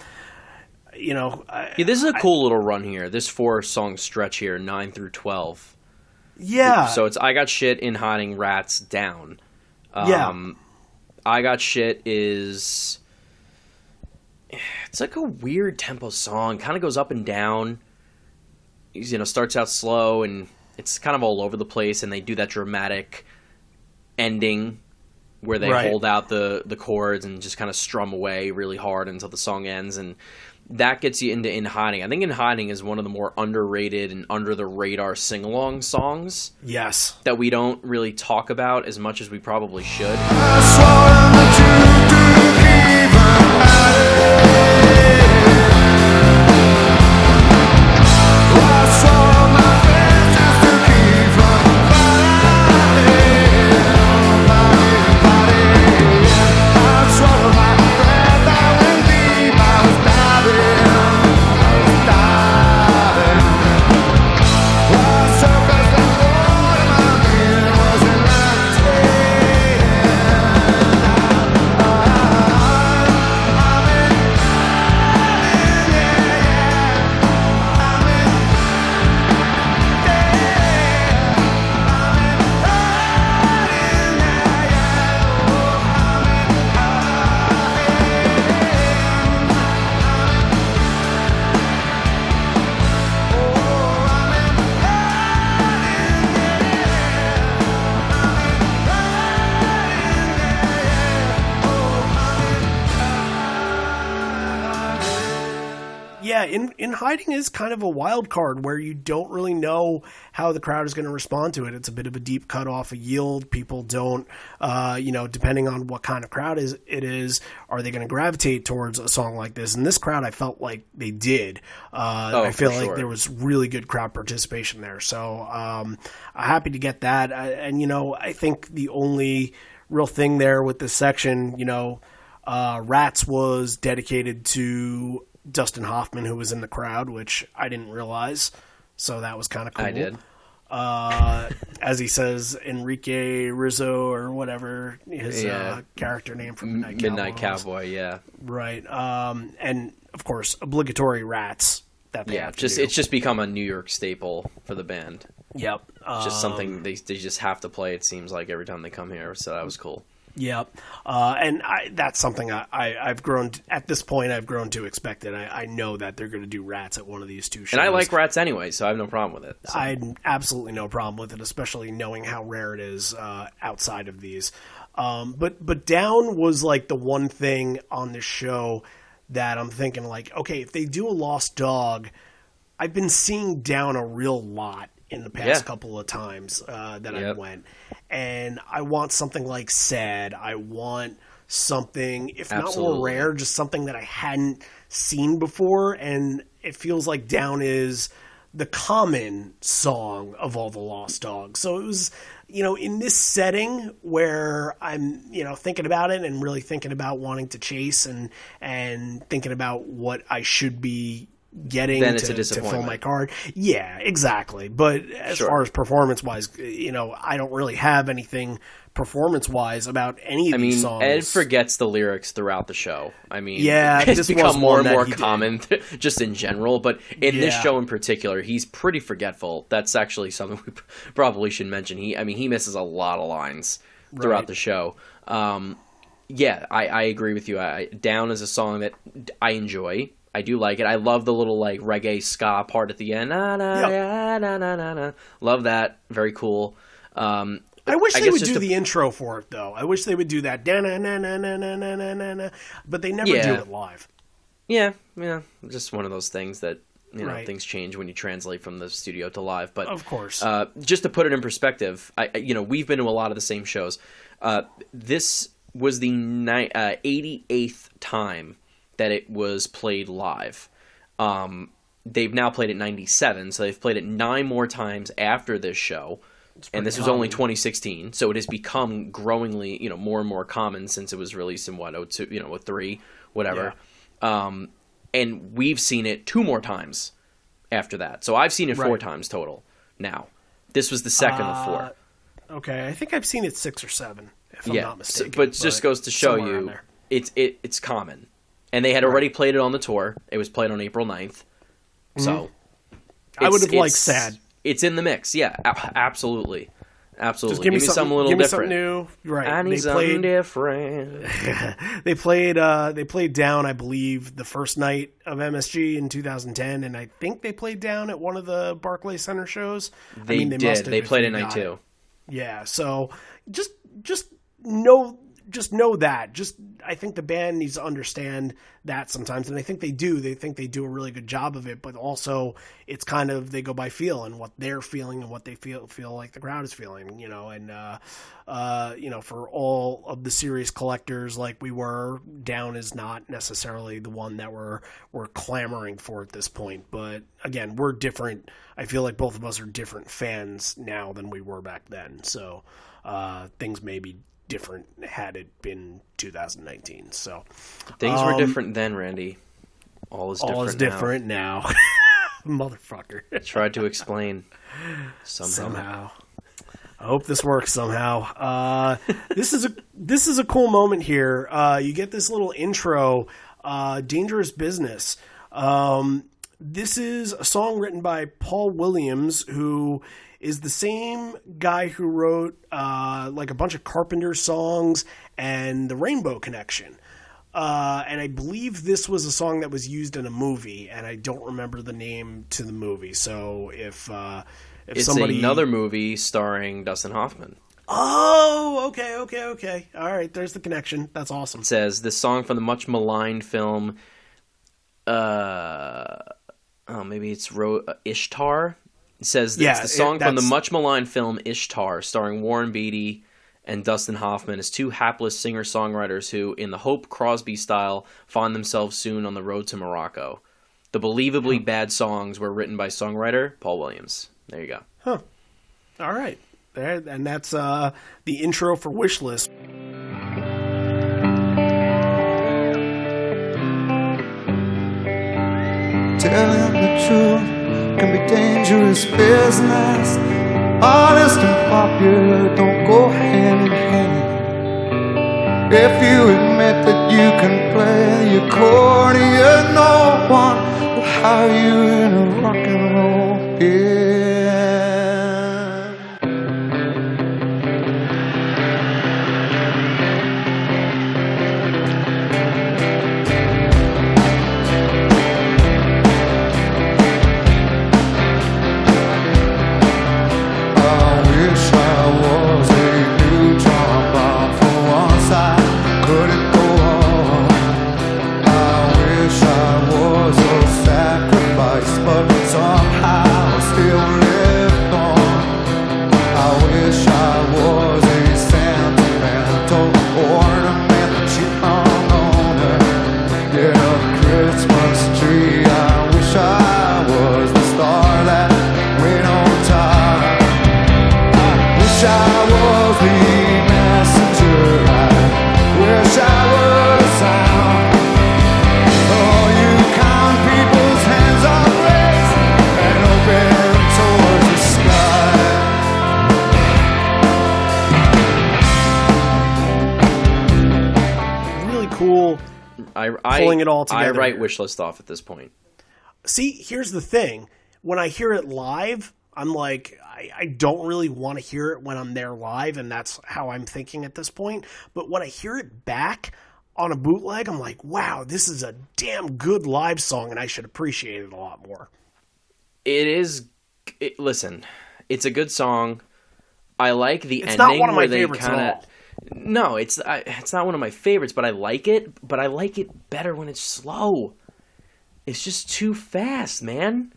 you know, I, Yeah, this is a cool little run here. This four song stretch here, nine through twelve. yeah, So it's I got shit in hiding, rats down. yeah, Um, I got shit is it's like a weird tempo song. Kind of goes up and down. You know, starts out slow and it's kind of all over the place. And they do that dramatic ending where they Right. hold out the the chords and just kind of strum away really hard until the song ends and. That gets you into In Hiding. I think In Hiding is one of the more underrated and under the radar sing along songs yes. that we don't really talk about as much as we probably should. Yeah, in in is kind of a wild card where you don't really know how the crowd is going to respond to it. It's a bit of a deep cut off a yield. People don't, uh, you know, depending on what kind of crowd is it is, are they going to gravitate towards a song like this? And this crowd, I felt like they did. Uh, Oh, I feel like sure. there was really good crowd participation there. So um, I'm happy to get that. I, and you know, I think the only real thing there with this section, you know, uh, Rats was dedicated to Dustin Hoffman, who was in the crowd, which I didn't realize. so that was kind of cool. I did. Uh, as he says, Enrique Rizzo or whatever his Yeah. uh, character name from Midnight Cowboy. Midnight. Cowboy, yeah, right? Um, and of course, obligatory rats that they yeah. have to Just do. it's just become a New York staple for the band. yep, It's just Um, something they they just have to play. It seems like every time they come here, so that was cool. Yep, uh, and I, that's something I, I, I've grown to, at this point. I've grown to expect it. I, I know that they're going to do rats at one of these two shows, And I like rats anyway, so I have no problem with it. So. I had absolutely no problem with it, especially knowing how rare it is uh, outside of these. Um, but but down was like the one thing on this show that I'm thinking like, okay, if they do a lost dog, I've been seeing down a real lot in the past Yeah. couple of times uh, that I went, and I want something like sad. I want something, if not more rare, just something that I hadn't seen before, and it feels like Down is the common song of all the Lost Dogs. So it was, you know, in this setting where I'm, you know, thinking about it and really thinking about wanting to chase and and thinking about what I should be getting Then it's to, a to fill my card. Yeah, exactly. But as Sure. far as performance wise, you know, I don't really have anything performance wise about any of I these mean, songs. Ed forgets the lyrics throughout the show. I mean, Yeah, it's become more and more common just in general. But in this show in particular, he's pretty forgetful. That's actually something we probably should mention. He, I mean, he misses a lot of lines throughout Right. the show. Um, yeah, I, I agree with you. I, Down is a song that I enjoy. I do like it. I love the little like reggae ska part at the end. Na, na, Yep. na, na, na, na. Love that. Very cool. Um, I wish I they would do the intro for it though. I wish they would do that na na na na na na na na na but they never Yeah. do it live. Yeah, yeah, just one of those things that you know Right. things change when you translate from the studio to live. But Of course. uh, just to put it in perspective, I I- you know we've been to a lot of the same shows. Uh, this was the ni- uh, 88th time that it was played live. Um, they've now played it 97, so they've played it nine more times after this show. And this was only 2016, so it has become growingly, you know, more and more common since it was released in what 02, you know, 03, whatever. Um, and we've seen it two more times after that. So I've seen it four times total now. This was the second of four. Uh, Okay, I think I've seen it six or seven, if I'm yeah, not so- mistaken. but just goes to show you it's it, it's common. And they had already played it on the tour. It was played on April 9th. So Mm-hmm. I would have liked it's- sad. It's in the mix. Yeah, a- absolutely. Absolutely. Just give me, something, a little give me different. something new. Right? I need they something played. different. They played. Uh, they played down. I believe the first night of MSG in 2010, and I think they played down at one of the barclay Center shows. They, I mean, they did. must have They if played at night got it. two. Yeah, so just just know just know that. Just I think the band needs to understand that sometimes, and I think they do. They think they do a really good job of it, but also it's kind of they go by feel and what they're feeling and what they feel feel like the crowd is feeling, you know. And uh, uh, you know, for all of the serious collectors like we were, down is not necessarily the one that we're we're clamoring for at this point. But again, we're different. I feel like both of us are different fans now than we were back then. So uh, things may be different had it been 2019. So Things were Um, different then, Randy. All is different. all is now. different now. Motherfucker. Tried to explain somehow. somehow. I hope this works somehow. Uh, this is a this is a cool moment here. Uh, you get this little intro, uh, "Dangerous Business." Um, this is a song written by Paul Williams, who is the same guy who wrote uh, like a bunch of Carpenter songs and the Rainbow Connection. Uh, and I believe this was a song that was used in a movie, and I don't remember the name to the movie. So if uh, if It's somebody another movie starring Dustin Hoffman. Oh, okay, okay, okay. All right, there's the connection. That's awesome. It says this song from the much maligned film. Uh, oh, maybe it's Ro- uh, Ishtar. It says that Yeah, it's the it- song from the much maligned film Ishtar, starring Warren Beatty and Dustin Hoffman as two hapless singer songwriters who, in the Hope Crosby style, find themselves soon on the road to Morocco. The believably bad songs were written by songwriter Paul Williams. There you go. Huh. All right, there, and that's uh, the intro for Wishlist. Telling the truth can be dangerous. business. Honest and popular don't go hand in hand. If you admit that you can play the accordion, no one will hire you in a rock and roll band. Pulling it all together. I write wish list off at this point. See, here's the thing. When I hear it live, I'm like, I, I don't really want to hear it when I'm there live, and that's how I'm thinking at this point. But when I hear it back on a bootleg, I'm like, wow, this is a damn good live song, and I should appreciate it a lot more. It is. It, listen, it's a good song. I like the It's ending not one of my where they favorites at kind all. of. No, it's I, it's not one of my favorites, but I like it. But I like it better when it's slow. It's just too fast, man.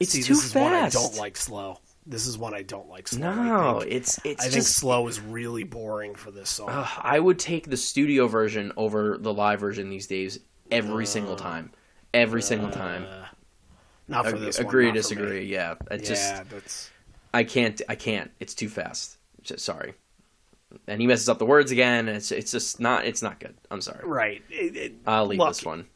It's See, too this is fast. one I don't like slow. This is one I don't like slow. No, it's it's I think slow is really boring for this song. Ugh, I would take the studio version over the live version these days every single uh, time. Every single uh, time. not for this one. agree, for disagree. Yeah, I just yeah, that's I can't. I can't. It's too fast. Just, sorry. And he messes up the words again. It's it's just not. It's not good. I'm sorry. right. It- it- I'll leave look, this one.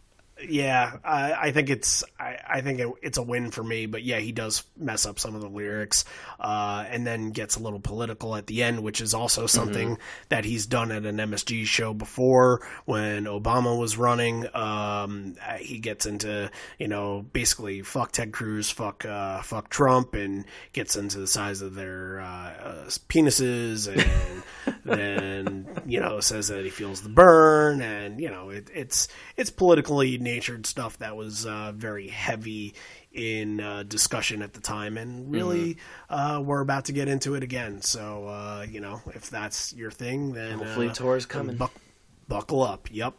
Yeah, I, I think it's I, I think it, it's a win for me. But yeah, he does mess up some of the lyrics, uh, and then gets a little political at the end, which is also something that he's done at an MSG show before when Obama was running. Um, he gets into you know basically fuck Ted Cruz, fuck uh, fuck Trump, and gets into the size of their uh, uh, penises, and then you know says that he feels the burn, and you know it, it's it's politically natured stuff that was uh, very heavy in uh, discussion at the time, and really uh, we're about to get into it again. So uh, you know if that's your thing, then Hopefully uh, tour's coming. buck- buckle up. Yep.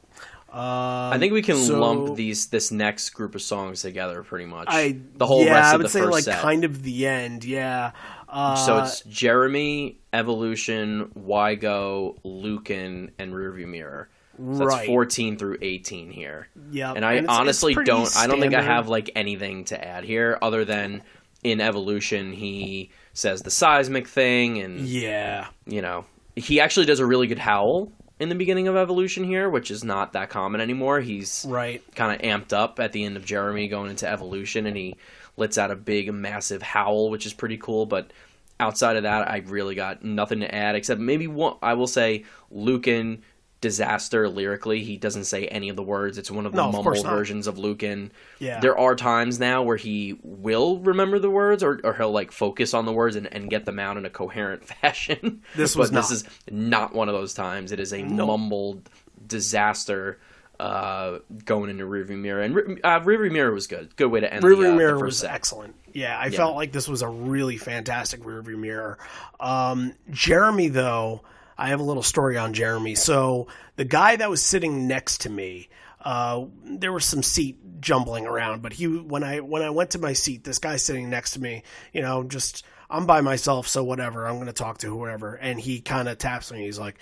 I think we can so- lump these this next group of songs together pretty much. I the whole yeah, rest I of would the say first like set. kind of the end. Yeah. Uh, so it's Jeremy, Evolution, Wygo, Lukin, and Rearview Mirror. So that's Right. 14 through 18 here. Yeah. And I and it's- it's honestly pretty don't I don't think I have like anything to add here other than in Evolution he says the seismic thing and yeah. you know, he actually does a really good howl in the beginning of Evolution here, which is not that common anymore. He's Right. kind of amped up at the end of Jeremy going into Evolution, and he lets out a big, massive howl, which is pretty cool. But outside of that, I really got nothing to add except maybe one. I will say Lukin disaster lyrically. He doesn't say any of the words. It's one of the No, not. versions of Lukin. Yeah. There are times now where he will remember the words or, or he'll like focus on the words and, and get them out in a coherent fashion. This was this is not one of those times. It is a mumbled disaster uh, going into rearview mirror. And uh, rearview mirror was good. Good way to end Rearview the, uh, mirror the was set. excellent. Yeah, I felt like this was a really fantastic rearview mirror. Um, Jeremy, though, I have a little story on Jeremy. So the guy that was sitting next to me, uh, there was some seat jumbling around, but he when I when I went to my seat, this guy sitting next to me, you know, just I'm by myself, so whatever. I'm going to talk to whoever, and he kind of taps me. He's like,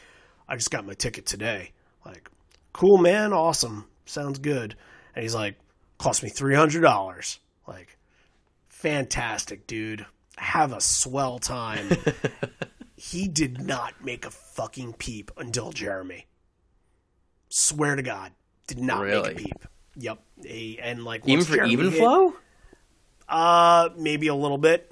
"I just got my ticket today." Like, cool, man, awesome, sounds good. And he's like, "Cost me three hundred dollars." Like, fantastic, dude. Have a swell time. he did not make a fucking peep until Jeremy. Swear to God, did not Really? make a peep. Yep. He, and like Even for Jeremy even hit- flow? Uh, maybe a little bit,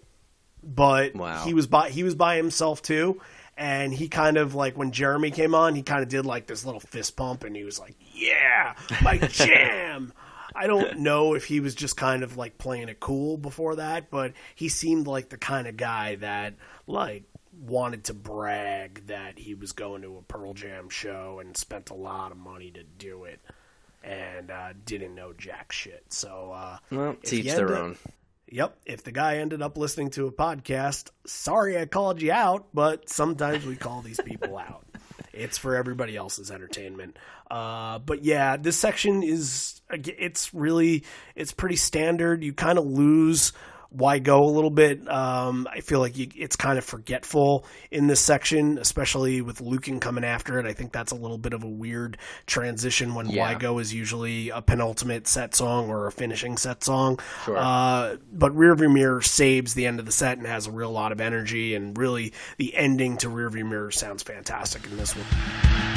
but Wow. he was by he was by himself too, and he kind of like when Jeremy came on, he kind of did like this little fist pump, and he was like, "Yeah, my jam." I don't know if he was just kind of like playing it cool before that, but he seemed like the kind of guy that like wanted to brag that he was going to a Pearl Jam show and spent a lot of money to do it and uh, didn't know jack shit. So, uh, Well, teach their own. Yep. If the guy ended up listening to a podcast, sorry I called you out, but sometimes we call these people out. It's for everybody else's entertainment. Uh, but yeah, this section is it's really it's pretty standard. You kind of lose why go a little bit. Um, I feel like you, it's kind of forgetful in this section, especially with Lukin coming after it. I think that's a little bit of a weird transition when Yeah. why go is usually a penultimate set song or a finishing set song. Sure. Uh, but Rearview Mirror saves the end of the set and has a real lot of energy, and really the ending to Rearview Mirror sounds fantastic in this one.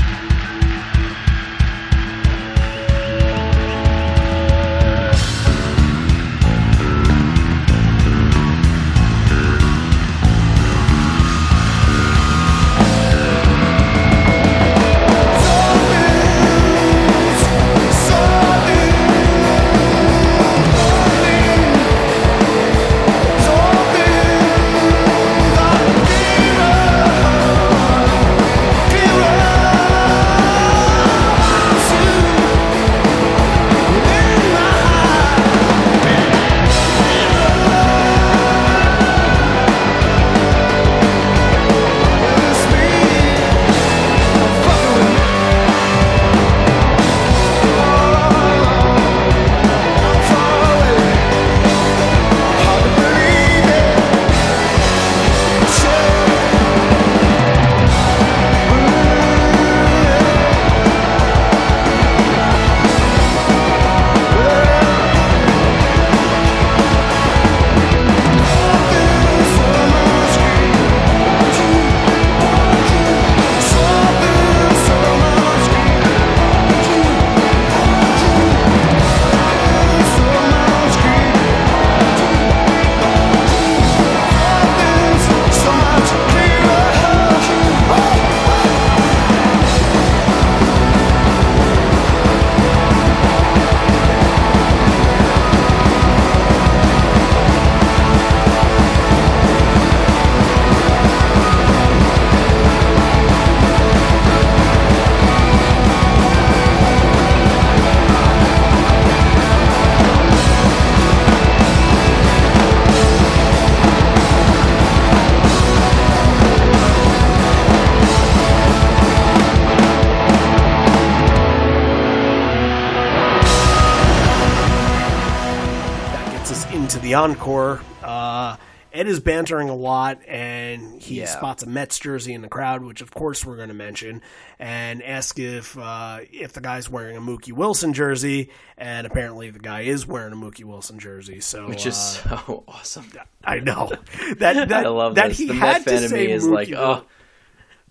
The encore. Uh, Ed is bantering a lot, and he Yeah. spots a Mets jersey in the crowd, which of course we're going to mention, and ask if uh, if the guy's wearing a Mookie Wilson jersey, and apparently the guy is wearing a Mookie Wilson jersey. So, Which is uh, so awesome. I know that that I love that this. he The had Met fan of say me is Mookie like, oh,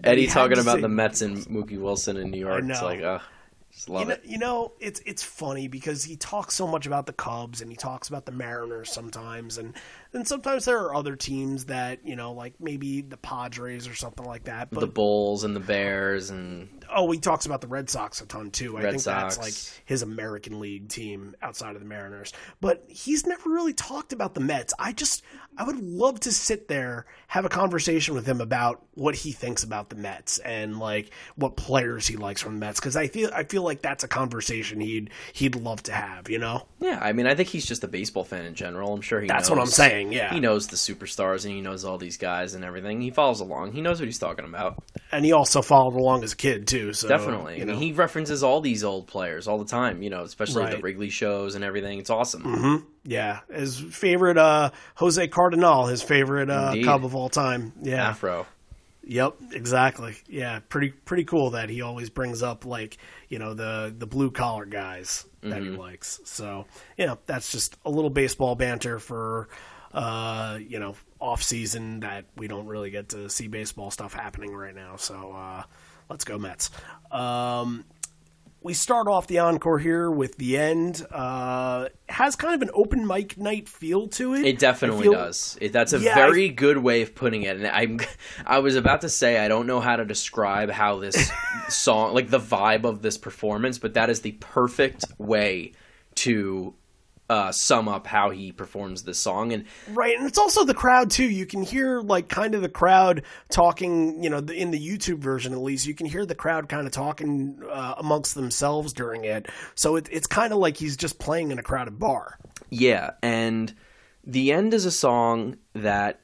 Eddie talking about say- the Mets and Mookie Wilson in New York. It's like, oh, just love you know, it. you know, it's it's funny because he talks so much about the Cubs and he talks about the Mariners sometimes, and then sometimes there are other teams that you know, like maybe the Padres or something like that. But the Bulls and the Bears and oh, he talks about the Red Sox a ton too. I Red think that's like his American League team outside of the Mariners. But he's never really talked about the Mets. I just I would love to sit there, have a conversation with him about what he thinks about the Mets and like what players he likes from the Mets because I feel I feel like that's a conversation he'd he'd love to have, you know? yeah. I mean, I think he's just a baseball fan in general. I'm sure he. That's knows, what I'm saying, yeah. he knows the superstars and he knows all these guys and everything. He follows along. He knows what he's talking about. And he also followed along as a kid too, so Definitely. you I know. mean, he references all these old players all the time. You know, especially the Wrigley shows and everything. It's awesome. yeah, his favorite uh Jose Cardenal, his favorite uh Indeed. Cub of all time. Yeah. Afro. Yep, exactly. Yeah, pretty pretty cool that he always brings up like you know the the blue collar guys that he likes. So you know that's just a little baseball banter for uh you know off season that we don't really get to see baseball stuff happening right now. So uh let's go Mets. Um, we start off the encore here with the end. Uh, has kind of an open mic night feel to it. It definitely feel- does. It, that's a Yeah, very good way of putting it. And I'm, I was about to say I don't know how to describe how this song, like the vibe of this performance, but that is the perfect way to uh, sum up how he performs this song. And Right, and it's also the crowd too. You can hear like kind of the crowd talking. You know, in the YouTube version at least, you can hear the crowd kind of talking uh, amongst themselves during it. So it, it's kind of like he's just playing in a crowded bar. Yeah, and the end is a song that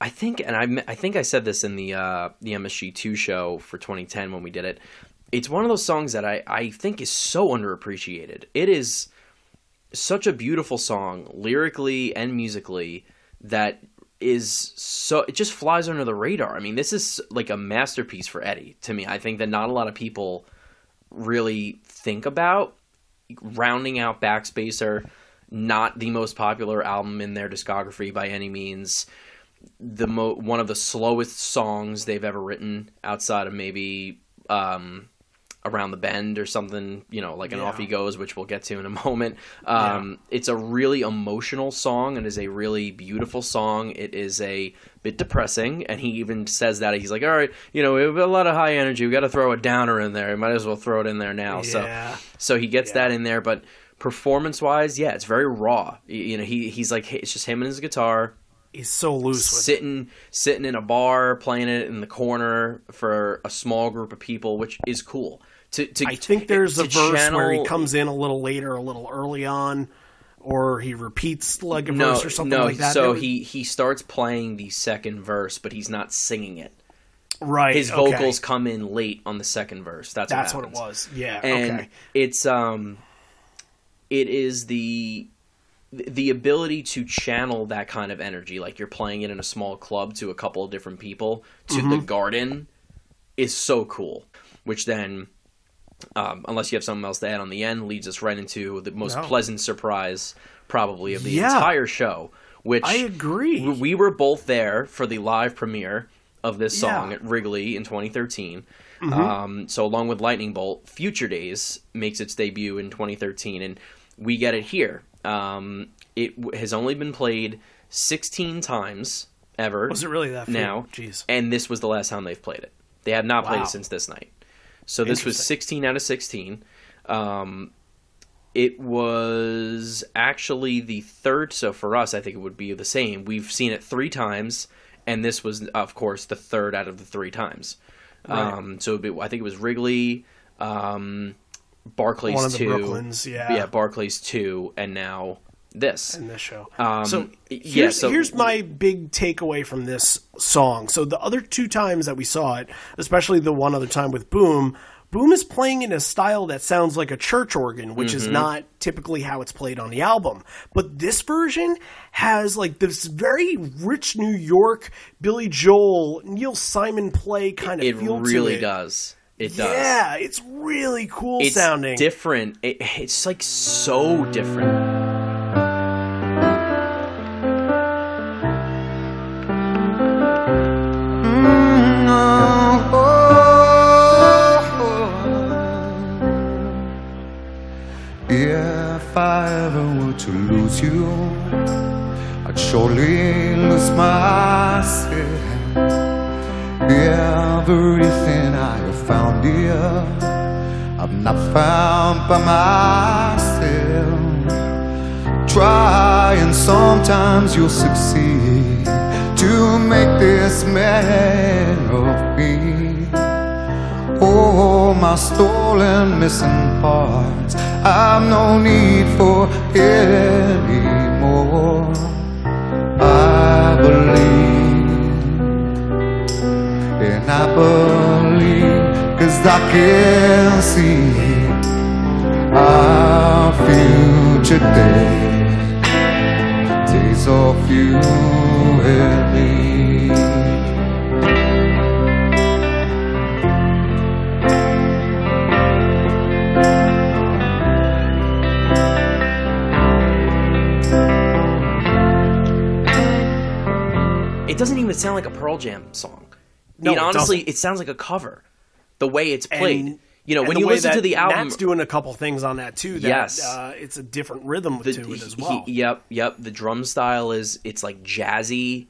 I think, and I, I think I said this in the uh, the MSG two show for 2010 when we did it. It's one of those songs that I, I think is so underappreciated. It is such a beautiful song, lyrically and musically, that is so it just flies under the radar. I mean, this is like a masterpiece for Eddie to me. I think that not a lot of people really think about rounding out Backspacer, not the most popular album in their discography by any means. The mo- one of the slowest songs they've ever written outside of maybe um, around the bend or something, you know, like an Yeah. off he goes, which we'll get to in a moment. Um, It's a really emotional song and is a really beautiful song. It is a bit depressing, and he even says that he's like, "All right, you know, we have a lot of high energy. We got to throw a downer in there. We might as well throw it in there now." Yeah. So, so he gets that in there, but performance wise, yeah, it's very raw. You know, he he's like it's just him and his guitar He's so loose with it. sitting sitting in a bar playing it in the corner for a small group of people, which is cool. To, to I think there's a verse where he comes in a little later, a little early on, or he repeats like a no, verse or something no. like that. so was- he he starts playing the second verse, but he's not singing it. right His okay. vocals come in late on the second verse. That's That's what, what it was. Yeah. and okay. it's um it is the the ability to channel that kind of energy like you're playing it in a small club to a couple of different people to the Mm-hmm. garden is so cool which then um, unless you have something else to add on the end leads us right into the most No. pleasant surprise probably of the Yeah. entire show which I agree. we- we were both there for the live premiere of this song Yeah. Mm-hmm. at Wrigley in 2013. Um, so along with Lightning Bolt, Future Days makes its debut in 2013, and we get it here. Um, it w- has only been played 16 times ever. Was it really that few? now? Jeez. And this was the last time they've played it. They have not played it since this night. So this was 16 out of 16. Um, it was actually the third. So for us, I think it would be the same. We've seen it three times, and this was, of course, the third out of the three times. Um, so be, I think it was Wrigley, um, Barclays One of the two, Brooklyns, yeah. yeah, Barclays two, and now this. in this show. Um, so yeah, here's, so- here's my big takeaway from this song. So the other two times that we saw it, especially the one other time with Boom, Boom is playing in a style that sounds like a church organ, which Mm-hmm. is not typically how it's played on the album. But this version has like this very rich New York Billy Joel, Neil Simon play kind of it feel really to it. does. It does. Yeah, it's really cool it's sounding. different. It, it's like so different. Lose you, I'd surely lose myself. Everything I have found here, I've not found by myself. Try and sometimes you'll succeed to make this man of me. Oh, my stolen missing parts, I've no need for anymore. I believe, and I believe, cause I can see our future days, days of you and me. It doesn't even sound like a Pearl Jam song. No, it honestly, doesn't. it sounds like a cover. The way it's played, And- you know when you listen to the album, Matt's doing a couple things on that too. That, Yes. uh, it's a different rhythm the- to it as he- well. yep, yep. The drum style is it's like jazzy.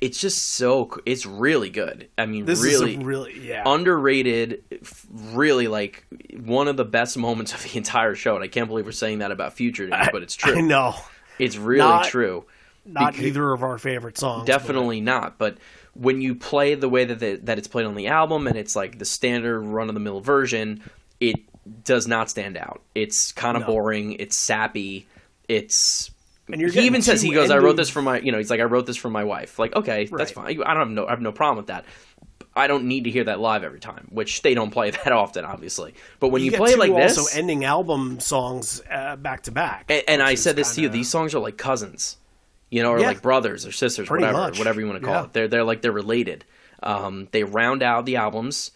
It's just so it's really good. I mean, this really, is a really yeah. underrated. Really, like one of the best moments of the entire show. And I can't believe we're saying that about Future Days, but it's true. I know, It's really Not- true. Not Because- either of our favorite songs. but- Definitely not. But when you play the way that they, that it's played on the album, and it's like the standard run of the mill version, it does not stand out. It's kind of No. boring. It's sappy. It's And you're he even says he goes, "I wrote this for my," you know, he's like, "I wrote this for my wife." Like, okay, that's fine. I don't have no, I have no problem with that. I don't need to hear that live every time, which they don't play that often, obviously. But when you, get play like this, also ending album songs uh, back to back. and, and I said this to you. These songs are like cousins, you know, or Yeah. like brothers or sisters, Pretty whatever, much. whatever you want to call Yeah. it. They're they're like they're related. Um, they round out the albums,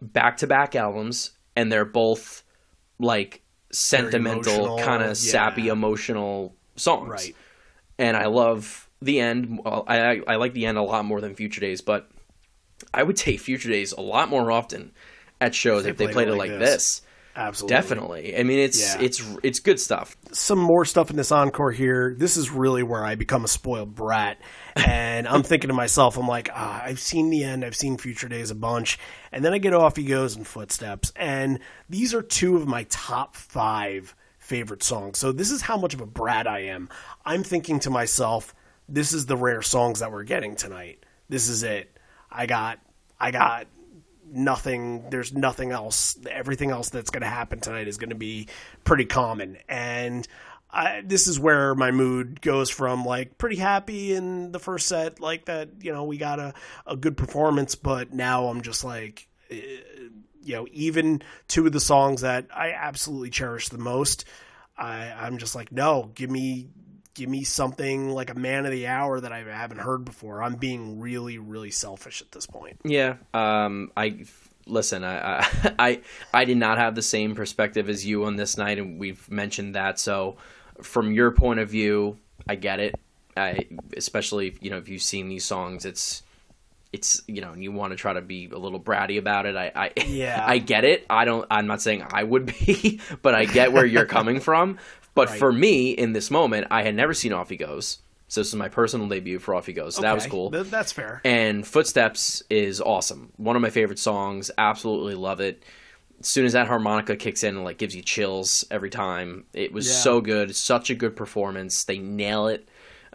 back to back albums, and they're both like sentimental, kind yeah. of sappy, emotional songs. right. And I love the end. I I I like the end a lot more than Future Days, but I would take Future Days a lot more often at shows They if they played it like like this. this. Absolutely. Definitely. I mean, it's Yeah. it's it's good stuff. some more stuff in this encore here. This is really where I become a spoiled brat. And I'm thinking to myself, I'm like, ah, I've seen the end, I've seen Future Days a bunch. And then I get off he goes and footsteps. And these are two of my top five favorite songs. So this is how much of a brat I am. I'm thinking to myself, this is the rare songs that we're getting tonight. This is it. I got I got nothing there's nothing else everything else that's going to happen tonight is going to be pretty common. And I, this is where my mood goes from like pretty happy in the first set like that you know we got a, a good performance but now i'm just like eh, you know even two of the songs that i absolutely cherish the most I, i'm just like no give me give me something like a man of the hour that i haven't heard before i'm being really really selfish at this point Yeah. Um. I listen. I, I I I did not have the same perspective as you on this night, and we've mentioned that. So, from your point of view, I get it. I especially if, you know if you've seen these songs, it's it's you know and you want to try to be a little bratty about it. I I Yeah. I get it. I don't. I'm not saying I would be, but I get where you're coming from. But Right. for me, in this moment, I had never seen Off He Goes. So this is my personal debut for Off He Goes. So that was cool. th- that's fair And Footsteps is awesome. One of my favorite songs. Absolutely love it. As soon as that harmonica kicks in, it like gives you chills every time. It was Yeah. so good. Such a good performance. They nail it.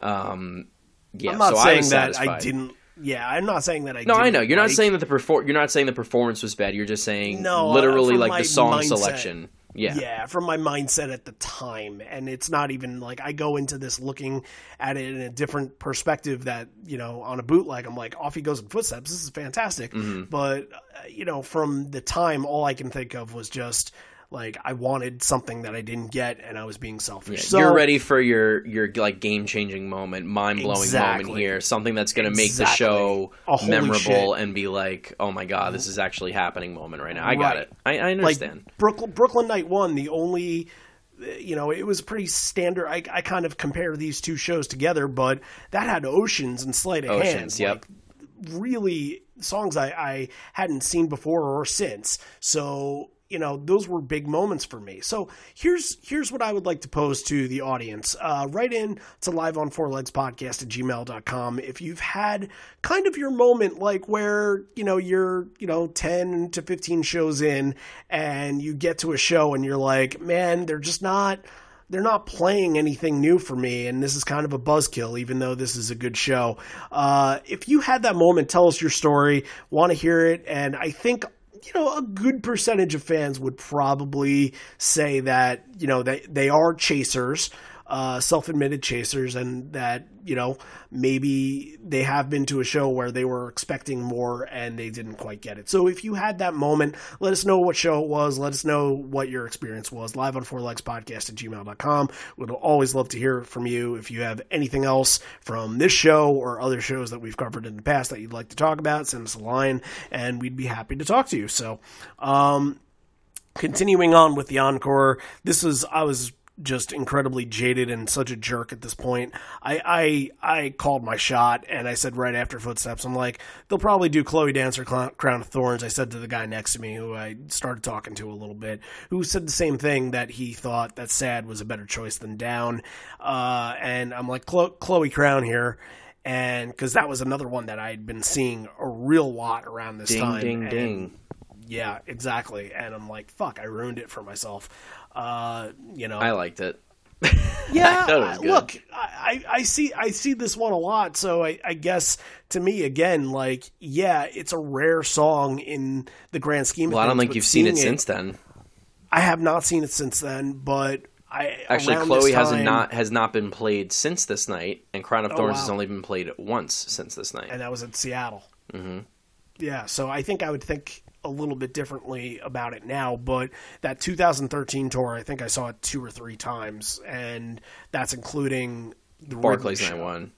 Um, yeah, I'm not so I saying was that I didn't. Yeah, I'm not saying that I. No, I know you're not saying that the perfor- You're not saying the performance was bad. You're just saying No, uh, literally like the song mindset. selection. Yeah. Yeah, from my mindset at the time, and it's not even like I go into this looking at it in a different perspective. That you know, on a bootleg, I'm like, off he goes in footsteps. This is fantastic. Mm-hmm. But uh, you know, from the time, all I can think of was just like I wanted something that I didn't get, and I was being selfish. so you're ready for your your like game changing moment, mind blowing Exactly. moment here. Something that's going to make the show oh, holy memorable shit. and be like, oh my god, this is actually happening moment right now. I got it. I, I like understand. Brooklyn, Brooklyn Night One, the only, you know, it was pretty standard. I, I kind of compare these two shows together, but that had Oceans and Sleight of Oceans, Hand. yep. Like, really songs I, I hadn't seen before or since. So you know those were big moments for me. So here's here's what I would like to pose to the audience. Uh, write in to live on four legs podcast at gmail.com if you've had kind of your moment like where you know you're you know 10 to 15 shows in and you get to a show and you're like man they're just not they're not playing anything new for me, and this is kind of a buzzkill, even though this is a good show. Uh, if you had that moment, tell us your story. Want to hear it? And I think you know a good percentage of fans would probably say that you know they they are chasers. Uh, self-admitted chasers, and that you know maybe they have been to a show where they were expecting more and they didn't quite get it. So if you had that moment, let us know what show it was. Let us know what your experience was. Live on Four Legs Podcast at gmail.com. We'd always love to hear from you. If you have anything else from this show or other shows that we've covered in the past that you'd like to talk about, send us a line and we'd be happy to talk to you. So, um, continuing on with the encore, this was, I was just incredibly jaded and such a jerk at this point. I, I I called my shot and I said right after Footsteps, I'm like, they'll probably do Chloe Dancer Crown of Thorns. I said to the guy next to me who I started talking to a little bit, who said the same thing that he thought that Sad was a better choice than Down. Uh, and I'm like, Chloe Crown here and because that was another one that I had been seeing a real lot around this ding, time. Ding, and, ding, Yeah, exactly. And I'm like, fuck, I ruined it for myself. Uh, you know, I liked it. yeah, I look, I, I see I see this one a lot, so I, I guess to me again, like, yeah, it's a rare song in the grand scheme. Well, I don't think you've seen it, it since then. I have not seen it since then, but I actually Chloe time, has not has not been played since this night, and Crown of oh, Thorns wow. has only been played once since this night, and that was in Seattle. Mm-hmm. Yeah, so I think I would think a little bit differently about it now, but that 2013 tour, I think I saw it two or three times, and that's including the Barclays Night One,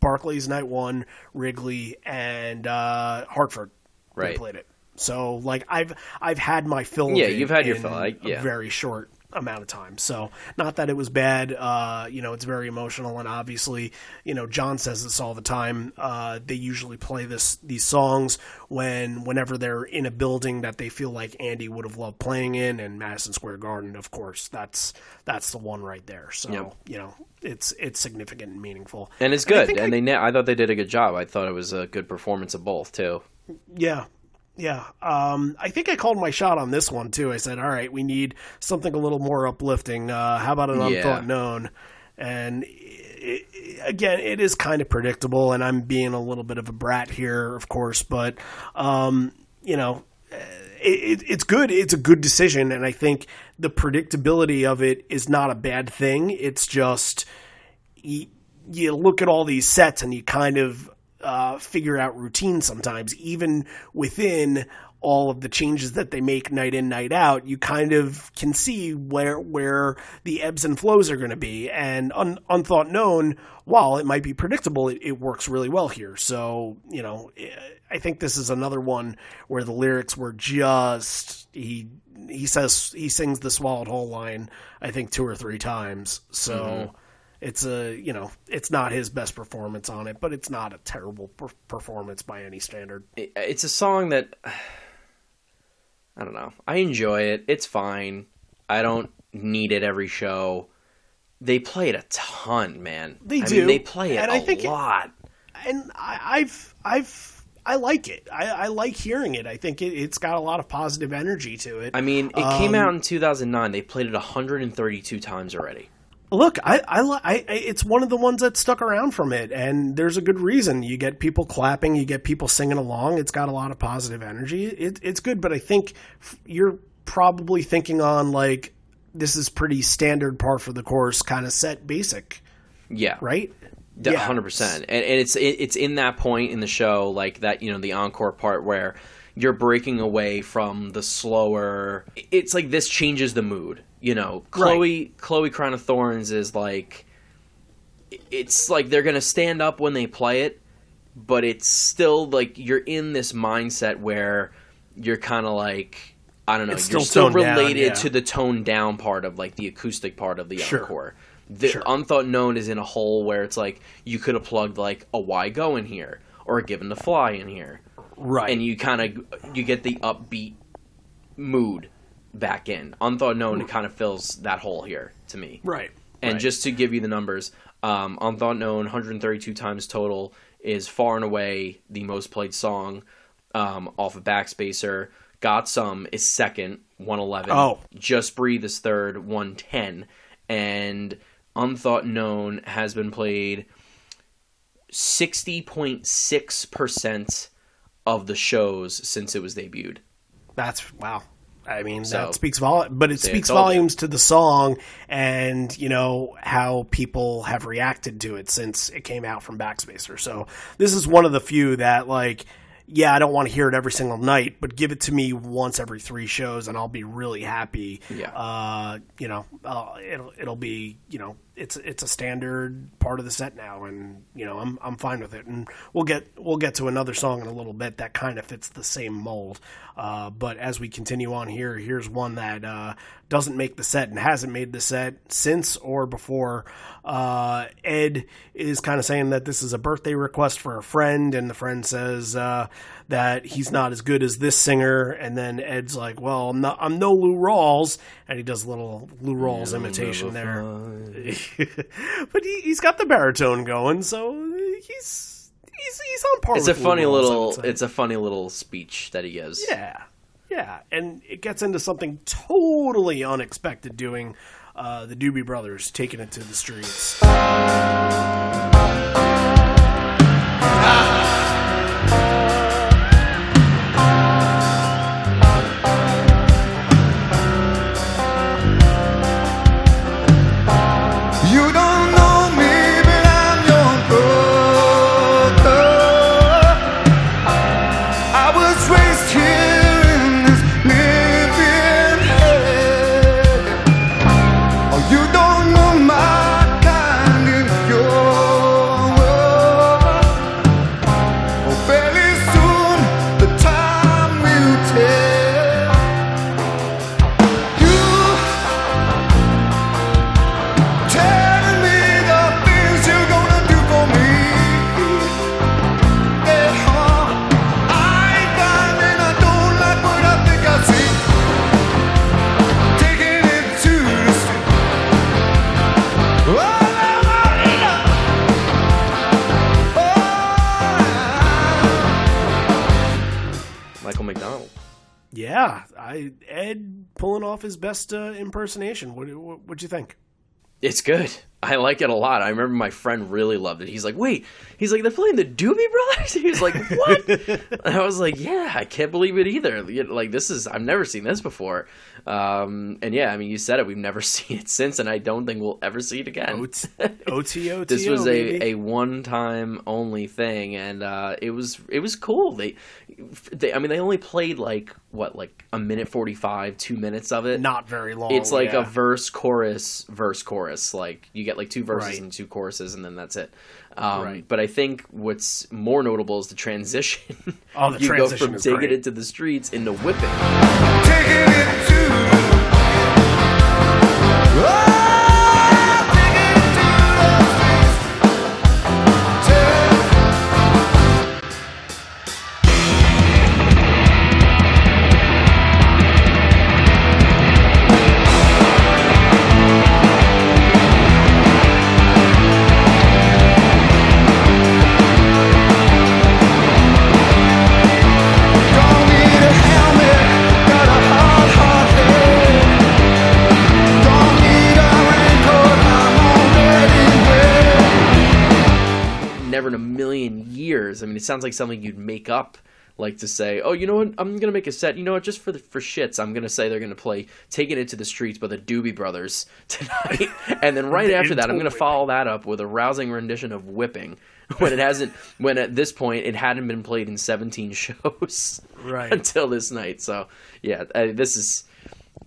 Barclays Night One, Wrigley, and uh, Hartford. Right, played it. So like I've I've had my fill. Yeah, you've had your fill. I, yeah, very short amount of time. So not that it was bad. Uh, you know, it's very emotional, and obviously, you know, John says this all the time. Uh, they usually play this these songs when whenever they're in a building that they feel like Andy would have loved playing in, and Madison Square Garden, of course, that's that's the one right there. So yep. you know, it's it's significant and meaningful, and it's good. And, and I, they, I thought they did a good job. I thought it was a good performance of both too. Yeah, yeah, um, I think I called my shot on this one too. I said, "All right, we need something a little more uplifting. Uh, how about an yeah. unthought known?" And it, again, it is kind of predictable, and I'm being a little bit of a brat here, of course, but um, you know, it, it's good. It's a good decision, and I think the predictability of it is not a bad thing. It's just you, you look at all these sets and you kind of uh, figure out routine sometimes, even within all of the changes that they make night in night out you kind of can see where where the ebbs and flows are going to be. And un, unthought known while it might be predictable it, it, works really well here. So you know i think this is another one where the lyrics were just he he says he sings the swallowed whole line i think two or three times. So mm-hmm it's a you know it's not his best performance on it, but it's not a terrible per- performance by any standard. It's a song that I don't know. I enjoy it. It's fine. I don't need it every show. They play it a ton, man. They I do. Mean, they play it and a I think lot. It, and I, have I've I like it. I, I, like hearing it. I think it, has got a lot of positive energy to it. I mean, it um, came out in 2009. They played it 132 times already. Look, I, I, I, it's one of the ones that stuck around from it, and there's a good reason. You get people clapping, you get people singing along. It's got a lot of positive energy. It, it's good, but I think you're probably thinking on like this is pretty standard par for the course kind of set basic. Yeah. Right. hundred yeah. percent. And, and it's it, it's in that point in the show, like that, you know, the encore part where you're breaking away from the slower. It's like this changes the mood you know, Chloe right. Chloe Crown of Thorns is like it's like they're gonna stand up when they play it, but it's still like you're in this mindset where you're kind of like I don't know, it's you're still, still related down, yeah. to the toned down part of like the acoustic part of the sure. encore. The sure. unthought known is in a hole where it's like you could have plugged like a why go in here or a given to fly in here, right? And you kind of you get the upbeat mood back in. Unthought known mm. kind of fills that hole here to me. Right. And right. just to give you the numbers, um, Unthought known 132 times total is far and away the most played song um, off of Backspacer. Got Some is second, 111. Oh. Just Breathe is third, 110. And Unthought Known has been played 60.6% of the shows since it was debuted. That's wow. I mean, so, that speaks vol, but it speaks volumes you. to the song and you know how people have reacted to it since it came out from Backspacer. So this is one of the few that like, yeah, I don't want to hear it every single night, but give it to me once every three shows, and I'll be really happy. Yeah, uh, you know, uh, it'll it'll be you know it's it's a standard part of the set now, and you know I'm I'm fine with it. And we'll get we'll get to another song in a little bit that kind of fits the same mold. Uh, but as we continue on here, here's one that uh, doesn't make the set and hasn't made the set since or before. Uh, Ed is kind of saying that this is a birthday request for a friend, and the friend says uh, that he's not as good as this singer, and then Ed's like, "Well, I'm, not, I'm no Lou Rawls," and he does a little Lou Rawls imitation there. but he, he's got the baritone going, so he's he's he's on par. It's a Lou funny little. It's a funny little speech that he gives. Yeah, yeah, and it gets into something totally unexpected. Doing uh, the Doobie Brothers taking it to the streets. You I Ed pulling off his best uh, impersonation. What what what'd you think? It's good. I like it a lot. I remember my friend really loved it. He's like, "Wait," he's like, "They're playing the Doobie Brothers." He was like, "What?" I was like, "Yeah, I can't believe it either. Like this is I've never seen this before." Um, and yeah, I mean, you said it. We've never seen it since, and I don't think we'll ever see it again. OTO. this was a, a one time only thing, and uh, it was it was cool. They, they, I mean, they only played like what, like a minute forty five, two minutes of it. not very long. It's like yeah. a verse, chorus, verse, chorus. Like you get like two verses Right. and two choruses, and then that's it. Um, Right. But I think what's more notable is the transition. Oh, the you transition go from is taking great. it to the streets into whipping. Years. I mean, it sounds like something you'd make up. Like to say, oh, you know what? I'm gonna make a set. You know what? Just for the, for shits, I'm gonna say they're gonna play "Taking It to the Streets" by the Doobie Brothers tonight, and then right after that, I'm gonna follow that up with a rousing rendition of "Whipping," when it hasn't, when at this point it hadn't been played in 17 shows. Right. until this night. So yeah, uh, this is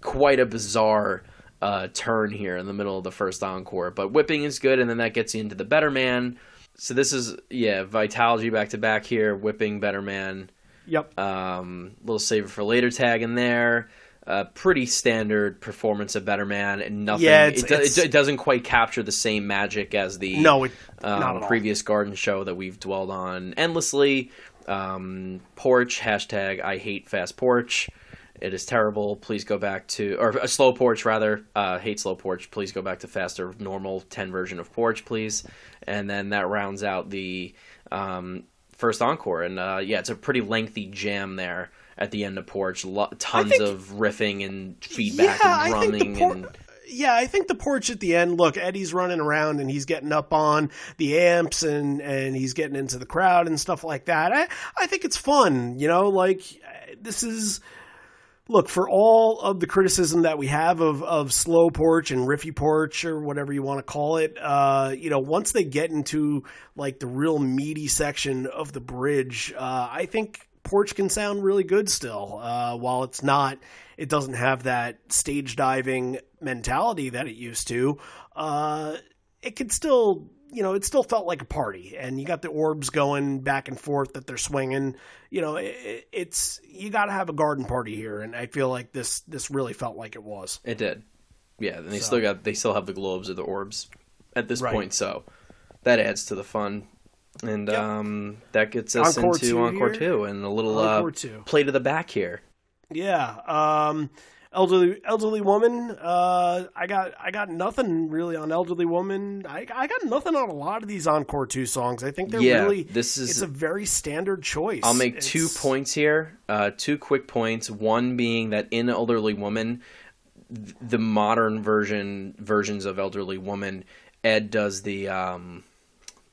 quite a bizarre uh, turn here in the middle of the first encore. But whipping is good, and then that gets you into the Better Man. So this is yeah, Vitalogy back to back here, whipping Better Man. Yep. Um, little saver for later tag in there. Uh, pretty standard performance of Better Man, and nothing. Yeah, it's- it, do- it, it doesn't quite capture the same magic as the No, it- um, not at all. previous Garden show that we've dwelled on endlessly. Um, porch hashtag I hate fast porch. It is terrible. Please go back to or a slow porch rather. Uh, hate slow porch. Please go back to faster normal ten version of porch, please. And then that rounds out the um, first encore. And uh, yeah, it's a pretty lengthy jam there at the end of porch. Lo- tons think- of riffing and feedback yeah, and drumming por- and yeah, I think the porch at the end. Look, Eddie's running around and he's getting up on the amps and and he's getting into the crowd and stuff like that. I I think it's fun. You know, like this is. Look, for all of the criticism that we have of, of slow porch and riffy porch or whatever you want to call it, uh, you know, once they get into like the real meaty section of the bridge, uh, I think porch can sound really good still. Uh, while it's not, it doesn't have that stage diving mentality that it used to. Uh, it could still you know it still felt like a party and you got the orbs going back and forth that they're swinging you know it, it's you got to have a garden party here and i feel like this this really felt like it was It did. Yeah, and they So- still got they still have the globes or the orbs at this Right. point, so that adds to the fun. And Yep. um, that gets us Encore into two Encore here. two and a little Encore uh, two. play to the back here. yeah um elderly elderly woman uh i got i got nothing really on elderly woman i, I got nothing on a lot of these encore 2 songs i think they're Yeah, really this is- it's a very standard choice I'll make two points here. Uh, two quick points. One being that in Elderly Woman, th- the modern version versions of Elderly Woman, Ed does the um,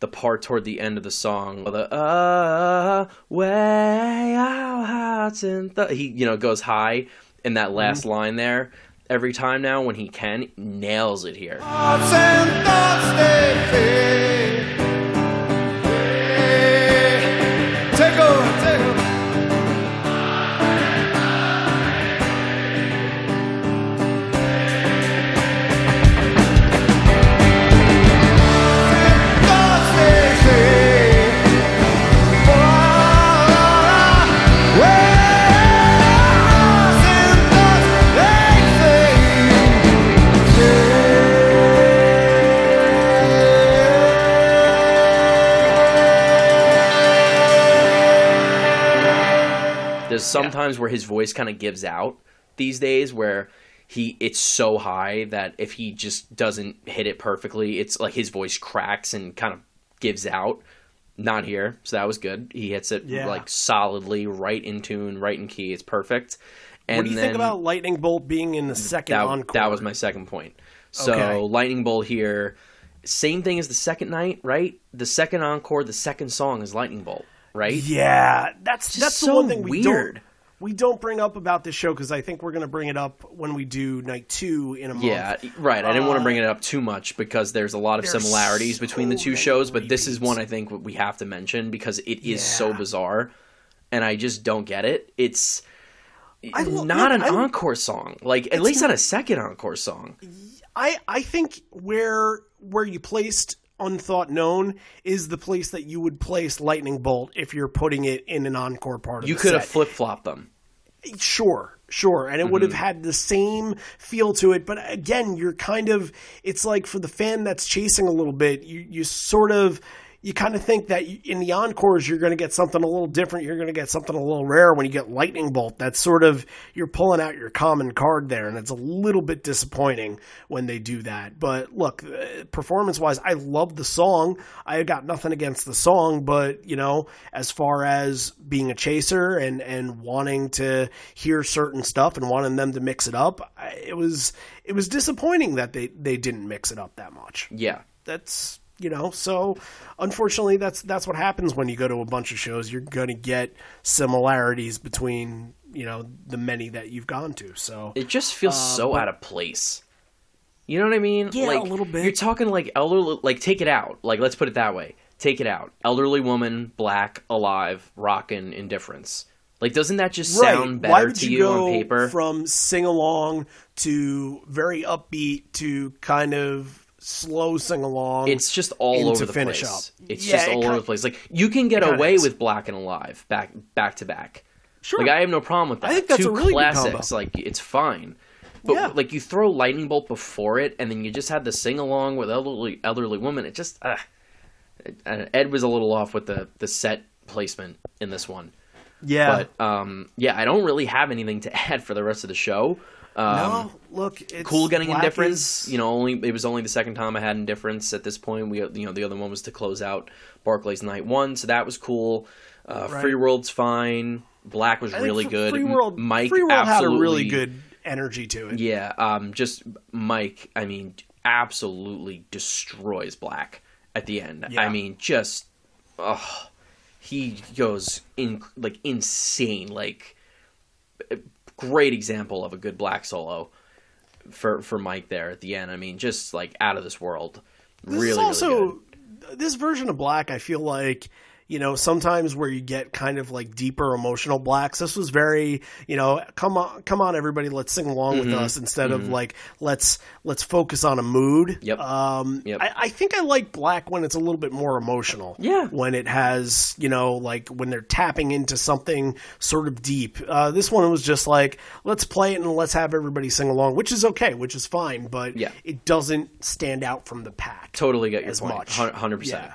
the part toward the end of the song. The uh, way our hearts and th-, he you know goes high in that last Mm-hmm. line there. Every time now when he can, nails it here. There's sometimes where his voice kind of gives out these days where he it's so high that if he just doesn't hit it perfectly, it's like his voice cracks and kind of gives out. Not here, so that was good. He hits it Yeah. like solidly, right in tune, right in key. It's perfect. And what do you then think about lightning bolt being in the second that, encore that was my second point. So Okay. lightning bolt here, same thing as the second night, right? The second encore, the second song is lightning bolt, right? Yeah, that's Just that's the one thing we weird. don't we don't bring up about this show because I think we're going to bring it up when we do night two in a month. Yeah, right. I didn't want to bring it up too much because there's a lot of similarities between the two shows, but this is one I think we have to mention because it is so bizarre, and I just don't get it. It's lo- not look, an I- encore song, like at least not a second encore song. I I think where where you placed unthought known is the place that you would place lightning bolt if you're putting it in an encore part of You could have flip flopped them. Sure, sure. And it would have Mm-hmm. had the same feel to it. But again, you're kind of, it's like for the fan that's chasing a little bit, you, you sort of, you kind of think that in the encores, you're going to get something a little different. You're going to get something a little rare when you get Lightning Bolt. That's sort of, you're pulling out your common card there. And it's a little bit disappointing when they do that. But look, uh, performance wise, I love the song. I got nothing against the song, but, you know, as far as being a chaser and, and wanting to hear certain stuff and wanting them to mix it up, it was, it was disappointing that they, they didn't mix it up that much Yeah, that's you know so unfortunately that's that's what happens when you go to a bunch of shows you're going to get similarities between you know the many that you've gone to so it just feels so Uh, but- out of place. You know what I mean? Yeah, like, a little bit. You're talking like elderly, like take it out. Like let's put it that way. Take it out. Elderly woman, black, alive, rockin', indifference. Like doesn't that just sound better why would to you, you go on paper? from sing along to very upbeat to kind of slow sing along it's just all and over the finish place. up. It's Yeah, just it all kin- over the place. Like you can get away is. with black and alive back back to back. sure Like I have no problem with that. I think that's Two a really good classics. combo. Like it's fine. But Yeah. like you throw lightning bolt before it, and then you just had the sing along with elderly elderly woman. It just uh, Ed was a little off with the the set placement in this one. yeah But um, yeah, I don't really have anything to add for the rest of the show. Um, no look it's cool getting indifference. is- You know, only it was only the second time I had indifference at this point. We, you know, the other one was to close out Barclays Night One, so that was cool. Uh, Right. Free World's fine. Black was really good. Free World, Mike Free World had a really good energy to it. Yeah, um, just Mike. I mean, absolutely destroys Black at the end. Yeah. I mean, just oh, he goes in like insane. Like great example of a good Black solo for for Mike there at the end. I mean, just like out of this world. This really, also really this version of Black. I feel like you know, sometimes where you get kind of like deeper emotional blacks. This was very, you know, come on, come on, everybody, let's sing along Mm-hmm. with us instead of like let's let's focus on a mood. Yep. Um, Yep. I, I think I like black when it's a little bit more emotional. Yeah. When it has, you know, like when they're tapping into something sort of deep. Uh, this one was just like let's play it and let's have everybody sing along, which is okay, which is fine, but Yeah. it doesn't stand out from the pack Totally get your as point. much. Hun- Hundred percent.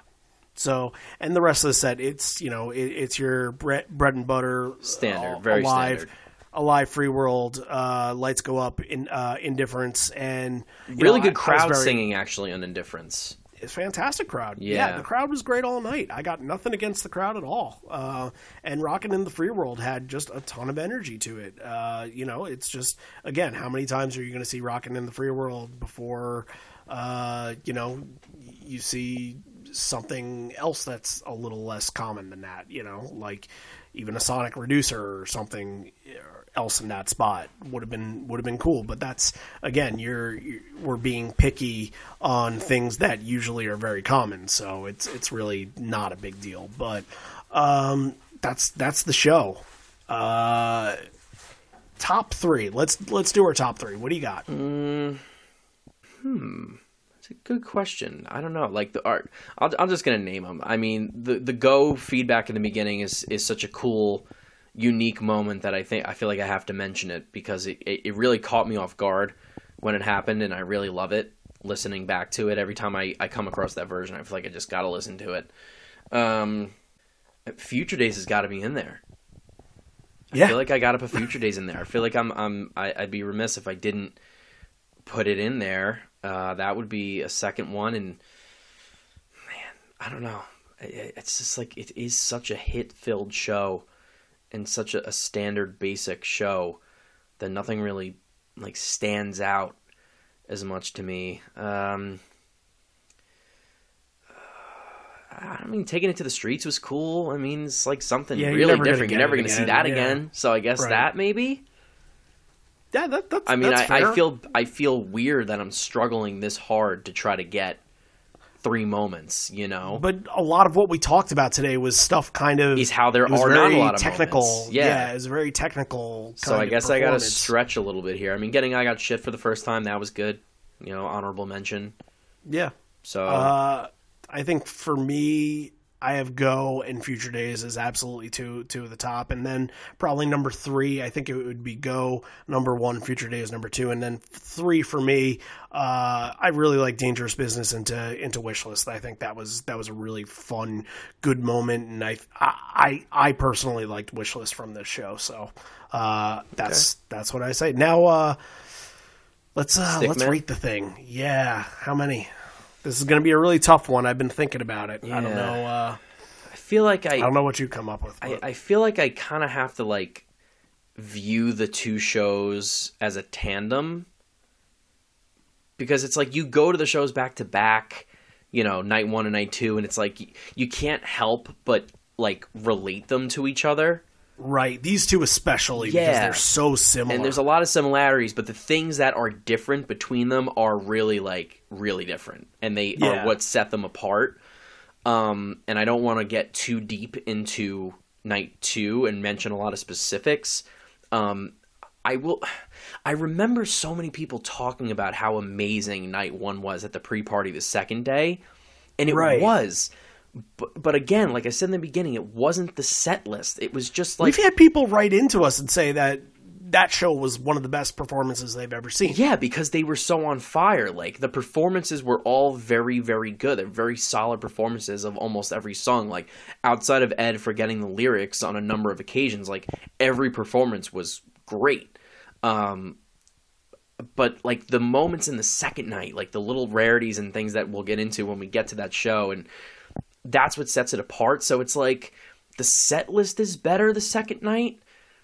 Yeah. So, and the rest of the set, it's you know, it, it's your bread, bread and butter, Standard, uh, very alive, standard. alive, free world, uh, lights go up in uh, indifference, and Really know, good I- I crowd was very- singing actually on Indifference. It's fantastic crowd. Yeah. the crowd was great all night. I got nothing against the crowd at all. Uh, and Rockin' in the Free World had just a ton of energy to it. Uh, you know, it's just again, how many times are you going to see Rockin' in the Free World before, uh, you know, you see something else that's a little less common than that. You know, like even a Sonic Reducer or something else in that spot would have been would have been cool. But that's again, you're, you're we're being picky on things that usually are very common, so it's it's really not a big deal. But um, that's that's the show. Uh, top three. Let's let's do our top three. What do you got? It's a good question. I don't know. Like the art, I'll, I'm just gonna name them. I mean, the the go feedback in the beginning is is such a cool, unique moment that I think I feel like I have to mention it because it it, it really caught me off guard when it happened, and I really love it. Listening back to it every time I I come across that version, I feel like I just gotta listen to it. Um, Future Days has got to be in there. I Yeah. feel like I got to put Future Days in there. I feel like I'm I'm I, I'd be remiss if I didn't put it in there. Uh, that would be a second one, and man, I don't know. It's just like it is such a hit-filled show, and such a, a standard, basic show that nothing really like stands out as much to me. Um, I mean, taking it to the streets was cool. I mean, it's like something Yeah, really different. You're never going to see that yeah. again. So I guess Right. that maybe. Yeah, that, that's. I mean, that's I, I feel I feel weird that I'm struggling this hard to try to get three moments. You know, But a lot of what we talked about today was stuff kind of Is how there are not a lot of technical. moments. Yeah. it was very technical. so I guess I got to stretch a little bit here. I mean, getting I got shit for the first time that was good. You know, honorable mention. Yeah, So uh, I think for me, I have Go and Future Days is absolutely two two of the top, and then probably number three. I think it would be Go number one, Future Days number two, and then three for me. Uh, I really like Dangerous Business into into Wishlist. I think that was that was a really fun, good moment, and I I I personally liked Wishlist from this show. So uh, that's that's what I say. Now uh, let's uh, let's Stickman? rate the thing. Yeah, how many? This is going to be a really tough one. I've been thinking about it. I don't know. Uh, I feel like I I don't know what you come up with. I, I feel like I kind of have to like view the two shows as a tandem because it's like you go to the shows back to back, you know, night one and night two, and it's like you can't help but like relate them to each other. Right, these two especially because they're so similar. And there's a lot of similarities, but the things that are different between them are really like really different, and they Yeah. are what set them apart. Um, and I don't want to get too deep into night two and mention a lot of specifics. Um, I will. I remember so many people talking about how amazing night one was at the pre-party the second day, and it Right. was. But, but again, like I said in the beginning, it wasn't the set list. It was just like We've had people write into us and say that that show was one of the best performances they've ever seen. Yeah, because they were so on fire. Like the performances were all very, very good. They're very solid performances of almost every song. Like outside of Ed forgetting the lyrics on a number of occasions, like every performance was great. Um, but like the moments in the second night, like the little rarities and things that we'll get into when we get to that show, and that's what sets it apart. So it's like the set list is better the second night.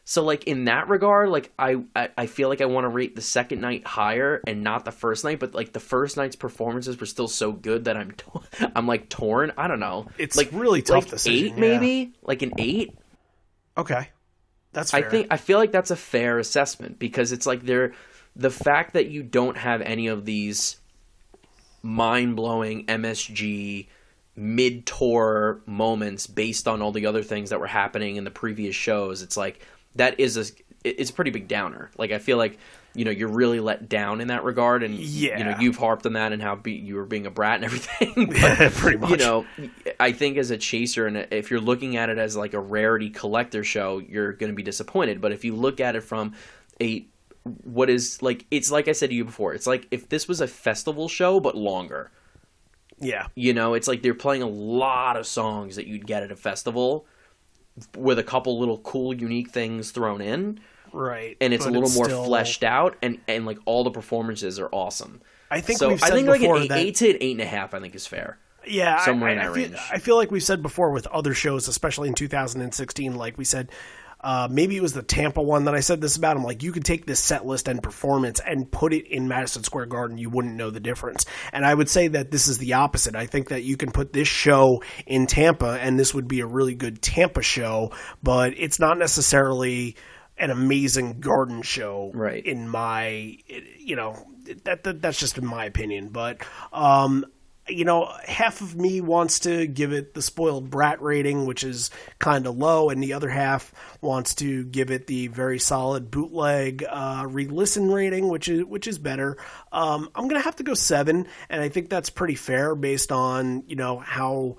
So like in that regard, like I I, I feel like I want to rate the second night higher and not the first night, but like the first night's performances were still so good that I'm to- I'm like torn. I don't know. It's like really tough like decision, Eight yeah. maybe like an eight. Okay, that's I think I feel like that's a fair assessment because it's like they're the fact that you don't have any of these mind blowing MSG, mid tour moments based on all the other things that were happening in the previous shows. It's like that is a it's a pretty big downer. Like I feel like you know you're really let down in that regard, and Yeah. you know you've harped on that and how be, you were being a brat and everything. But, Pretty much. You know, I think as a chaser and if you're looking at it as like a rarity collector show, you're going to be disappointed. But if you look at it from a what is like it's like I said to you before, it's like if this was a festival show but longer. Yeah. You know, it's like they're playing a lot of songs that you'd get at a festival with a couple little cool unique things thrown in Right. and it's a little more still- fleshed out and and like all the performances are awesome. I think so I think like an eight, that eight to an eight and a half I think is fair. yeah, I- somewhere I, in that I feel, range. I feel like we've said before with other shows, especially in 2016. Like we said, uh, maybe it was the Tampa one that I said this about. I'm like, you could take this set list and performance and put it in Madison Square Garden, you wouldn't know the difference. And I would say that this is the opposite. I think that you can put this show in Tampa, and this would be a really good Tampa show, but it's not necessarily an amazing garden show Right. in my you know that, that that's just in my opinion but um you know half of me wants to give it the spoiled brat rating which is kind of low and the other half wants to give it the very solid bootleg uh re-listen rating which is which is better. Um i'm gonna have to go seven and i think that's pretty fair based on you know how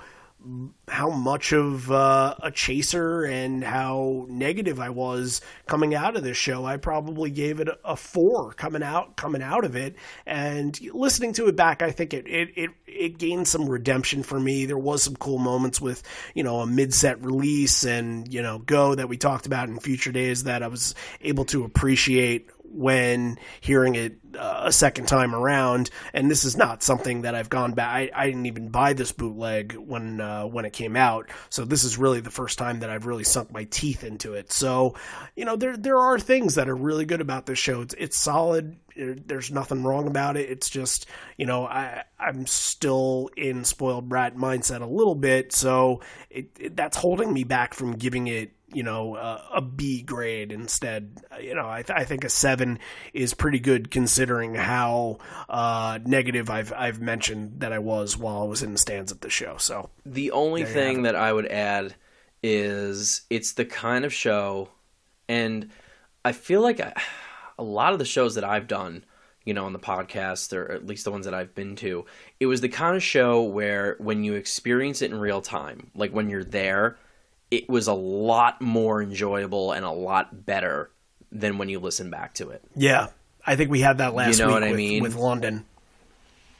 how much of uh, a chaser and how negative I was coming out of this show. I probably gave it a, four coming out coming out of it, and listening to it back, I think it it it, it gained some redemption for me. There was some cool moments with you know a mid set release and you know go that we talked about in future days that I was able to appreciate when hearing it uh, a second time around. And this is not something that I've gone back. I, I didn't even buy this bootleg when uh, when it came out, so this is really the first time that I've really sunk my teeth into it. So, you know, there there are things that are really good about this show. It's it's solid. There's nothing wrong about it. It's just, you know, I I'm still in spoiled brat mindset a little bit, so it, it that's holding me back from giving it you know uh, a B grade instead. You know, I, th- I think a seven is pretty good considering how uh, negative I've I've mentioned that I was while I was in the stands at the show. So The only thing that I would add is it's the kind of show, and I feel like I, a lot of the shows that I've done, you know, on the podcast, or at least the ones that I've been to, it was the kind of show where when you experience it in real time, like when you're there, it was a lot more enjoyable and a lot better than when you listen back to it. yeah, I think we had that last you know week what I with, mean? with London.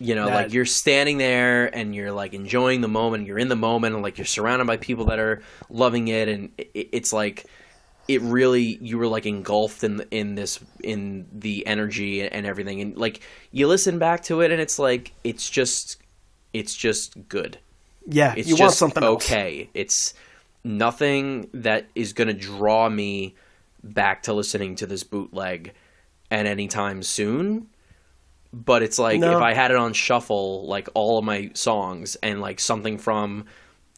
You know, That- like you're standing there and you're like enjoying the moment. You're in the moment, and like you're surrounded by people that are loving it, and it, it's like it really you were like engulfed in in this in the energy and everything, and like you listen back to it, and it's like it's just it's just good. Yeah, It's you just want something else. okay. It's nothing that is going to draw me back to listening to this bootleg at any time soon. But it's like No. if I had it on shuffle, like all of my songs, and like something from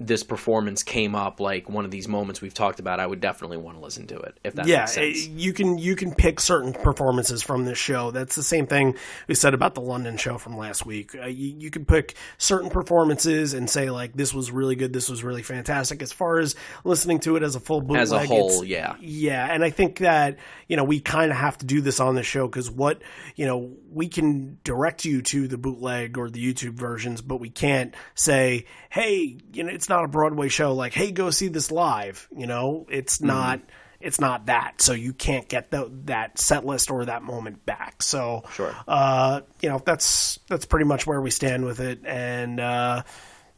this performance came up, like one of these moments we've talked about, I would definitely want to listen to it. If that yeah, makes sense. eh, you can you can pick certain performances from this show. That's the same thing we said about the London show from last week. Uh, you, you can pick certain performances and say like this was really good, this was really fantastic. As far as listening to it as a full bootleg, As a whole, yeah. yeah. And I think that you know we kind of have to do this on the show because what you know we can direct you to the bootleg or the YouTube versions, but we can't say, hey, you know, it's not a Broadway show. Like, hey, go see this live. You know, it's Mm-hmm. not it's not that so you can't get the, that set list or that moment back so Sure. uh, you know that's that's pretty much where we stand with it and uh,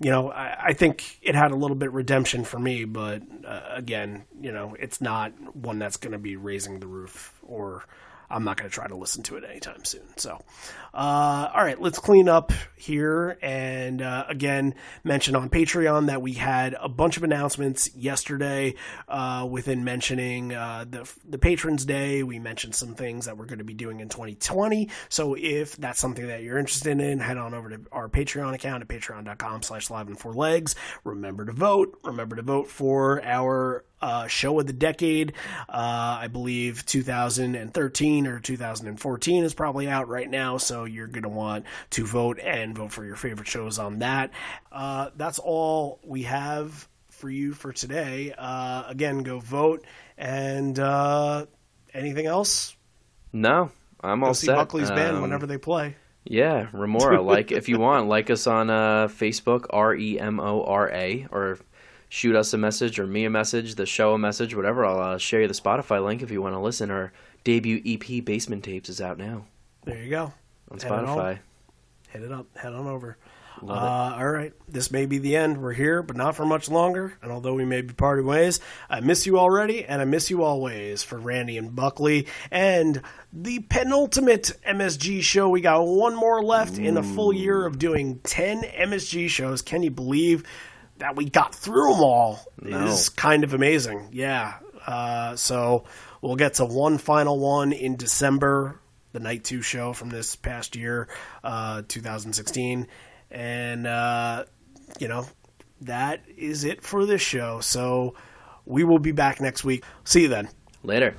you know I, I think it had a little bit redemption for me but uh, again you know it's not one that's going to be raising the roof or I'm not going to try to listen to it anytime soon. So, uh, all right, let's clean up here. And uh, again, mention on Patreon that we had a bunch of announcements yesterday uh, within mentioning uh, the, the Patrons Day. We mentioned some things that we're going to be doing in 2020. So, if that's something that you're interested in, head on over to our Patreon account at patreon.com slash live on four legs. Remember to vote. Remember to vote for our uh, show of the decade. Uh, I believe 2013 or 2014 is probably out right now, so you're going to want to vote and vote for your favorite shows on that. Uh, that's all we have for you for today. Uh, again, go vote. And uh, anything else? No, I'm all see set. Buckley's band Um, whenever they play. Yeah, Remora. like if you want, like us on uh, Facebook, R E M O R A, or shoot us a message or me a message, the show a message, whatever. I'll uh, share you the Spotify link if you want to listen. Our debut EP, Basement Tapes, is out now There you go. On Spotify. Hit it up. Head on over. Uh, all right. This may be the end. We're here, but not for much longer. And although we may be parting ways, I miss you already, and I miss you always for Randy and Buckley. And the penultimate MSG show. We got one more left in the full year of doing 10 MSG shows. Can you believe that we got through them all? No. Is kind of amazing. Yeah. Uh, so we'll get to one final one in December, the night two show from this past year, uh, 2016. And, uh, you know, that is it for this show. So we will be back next week. See you then. Later.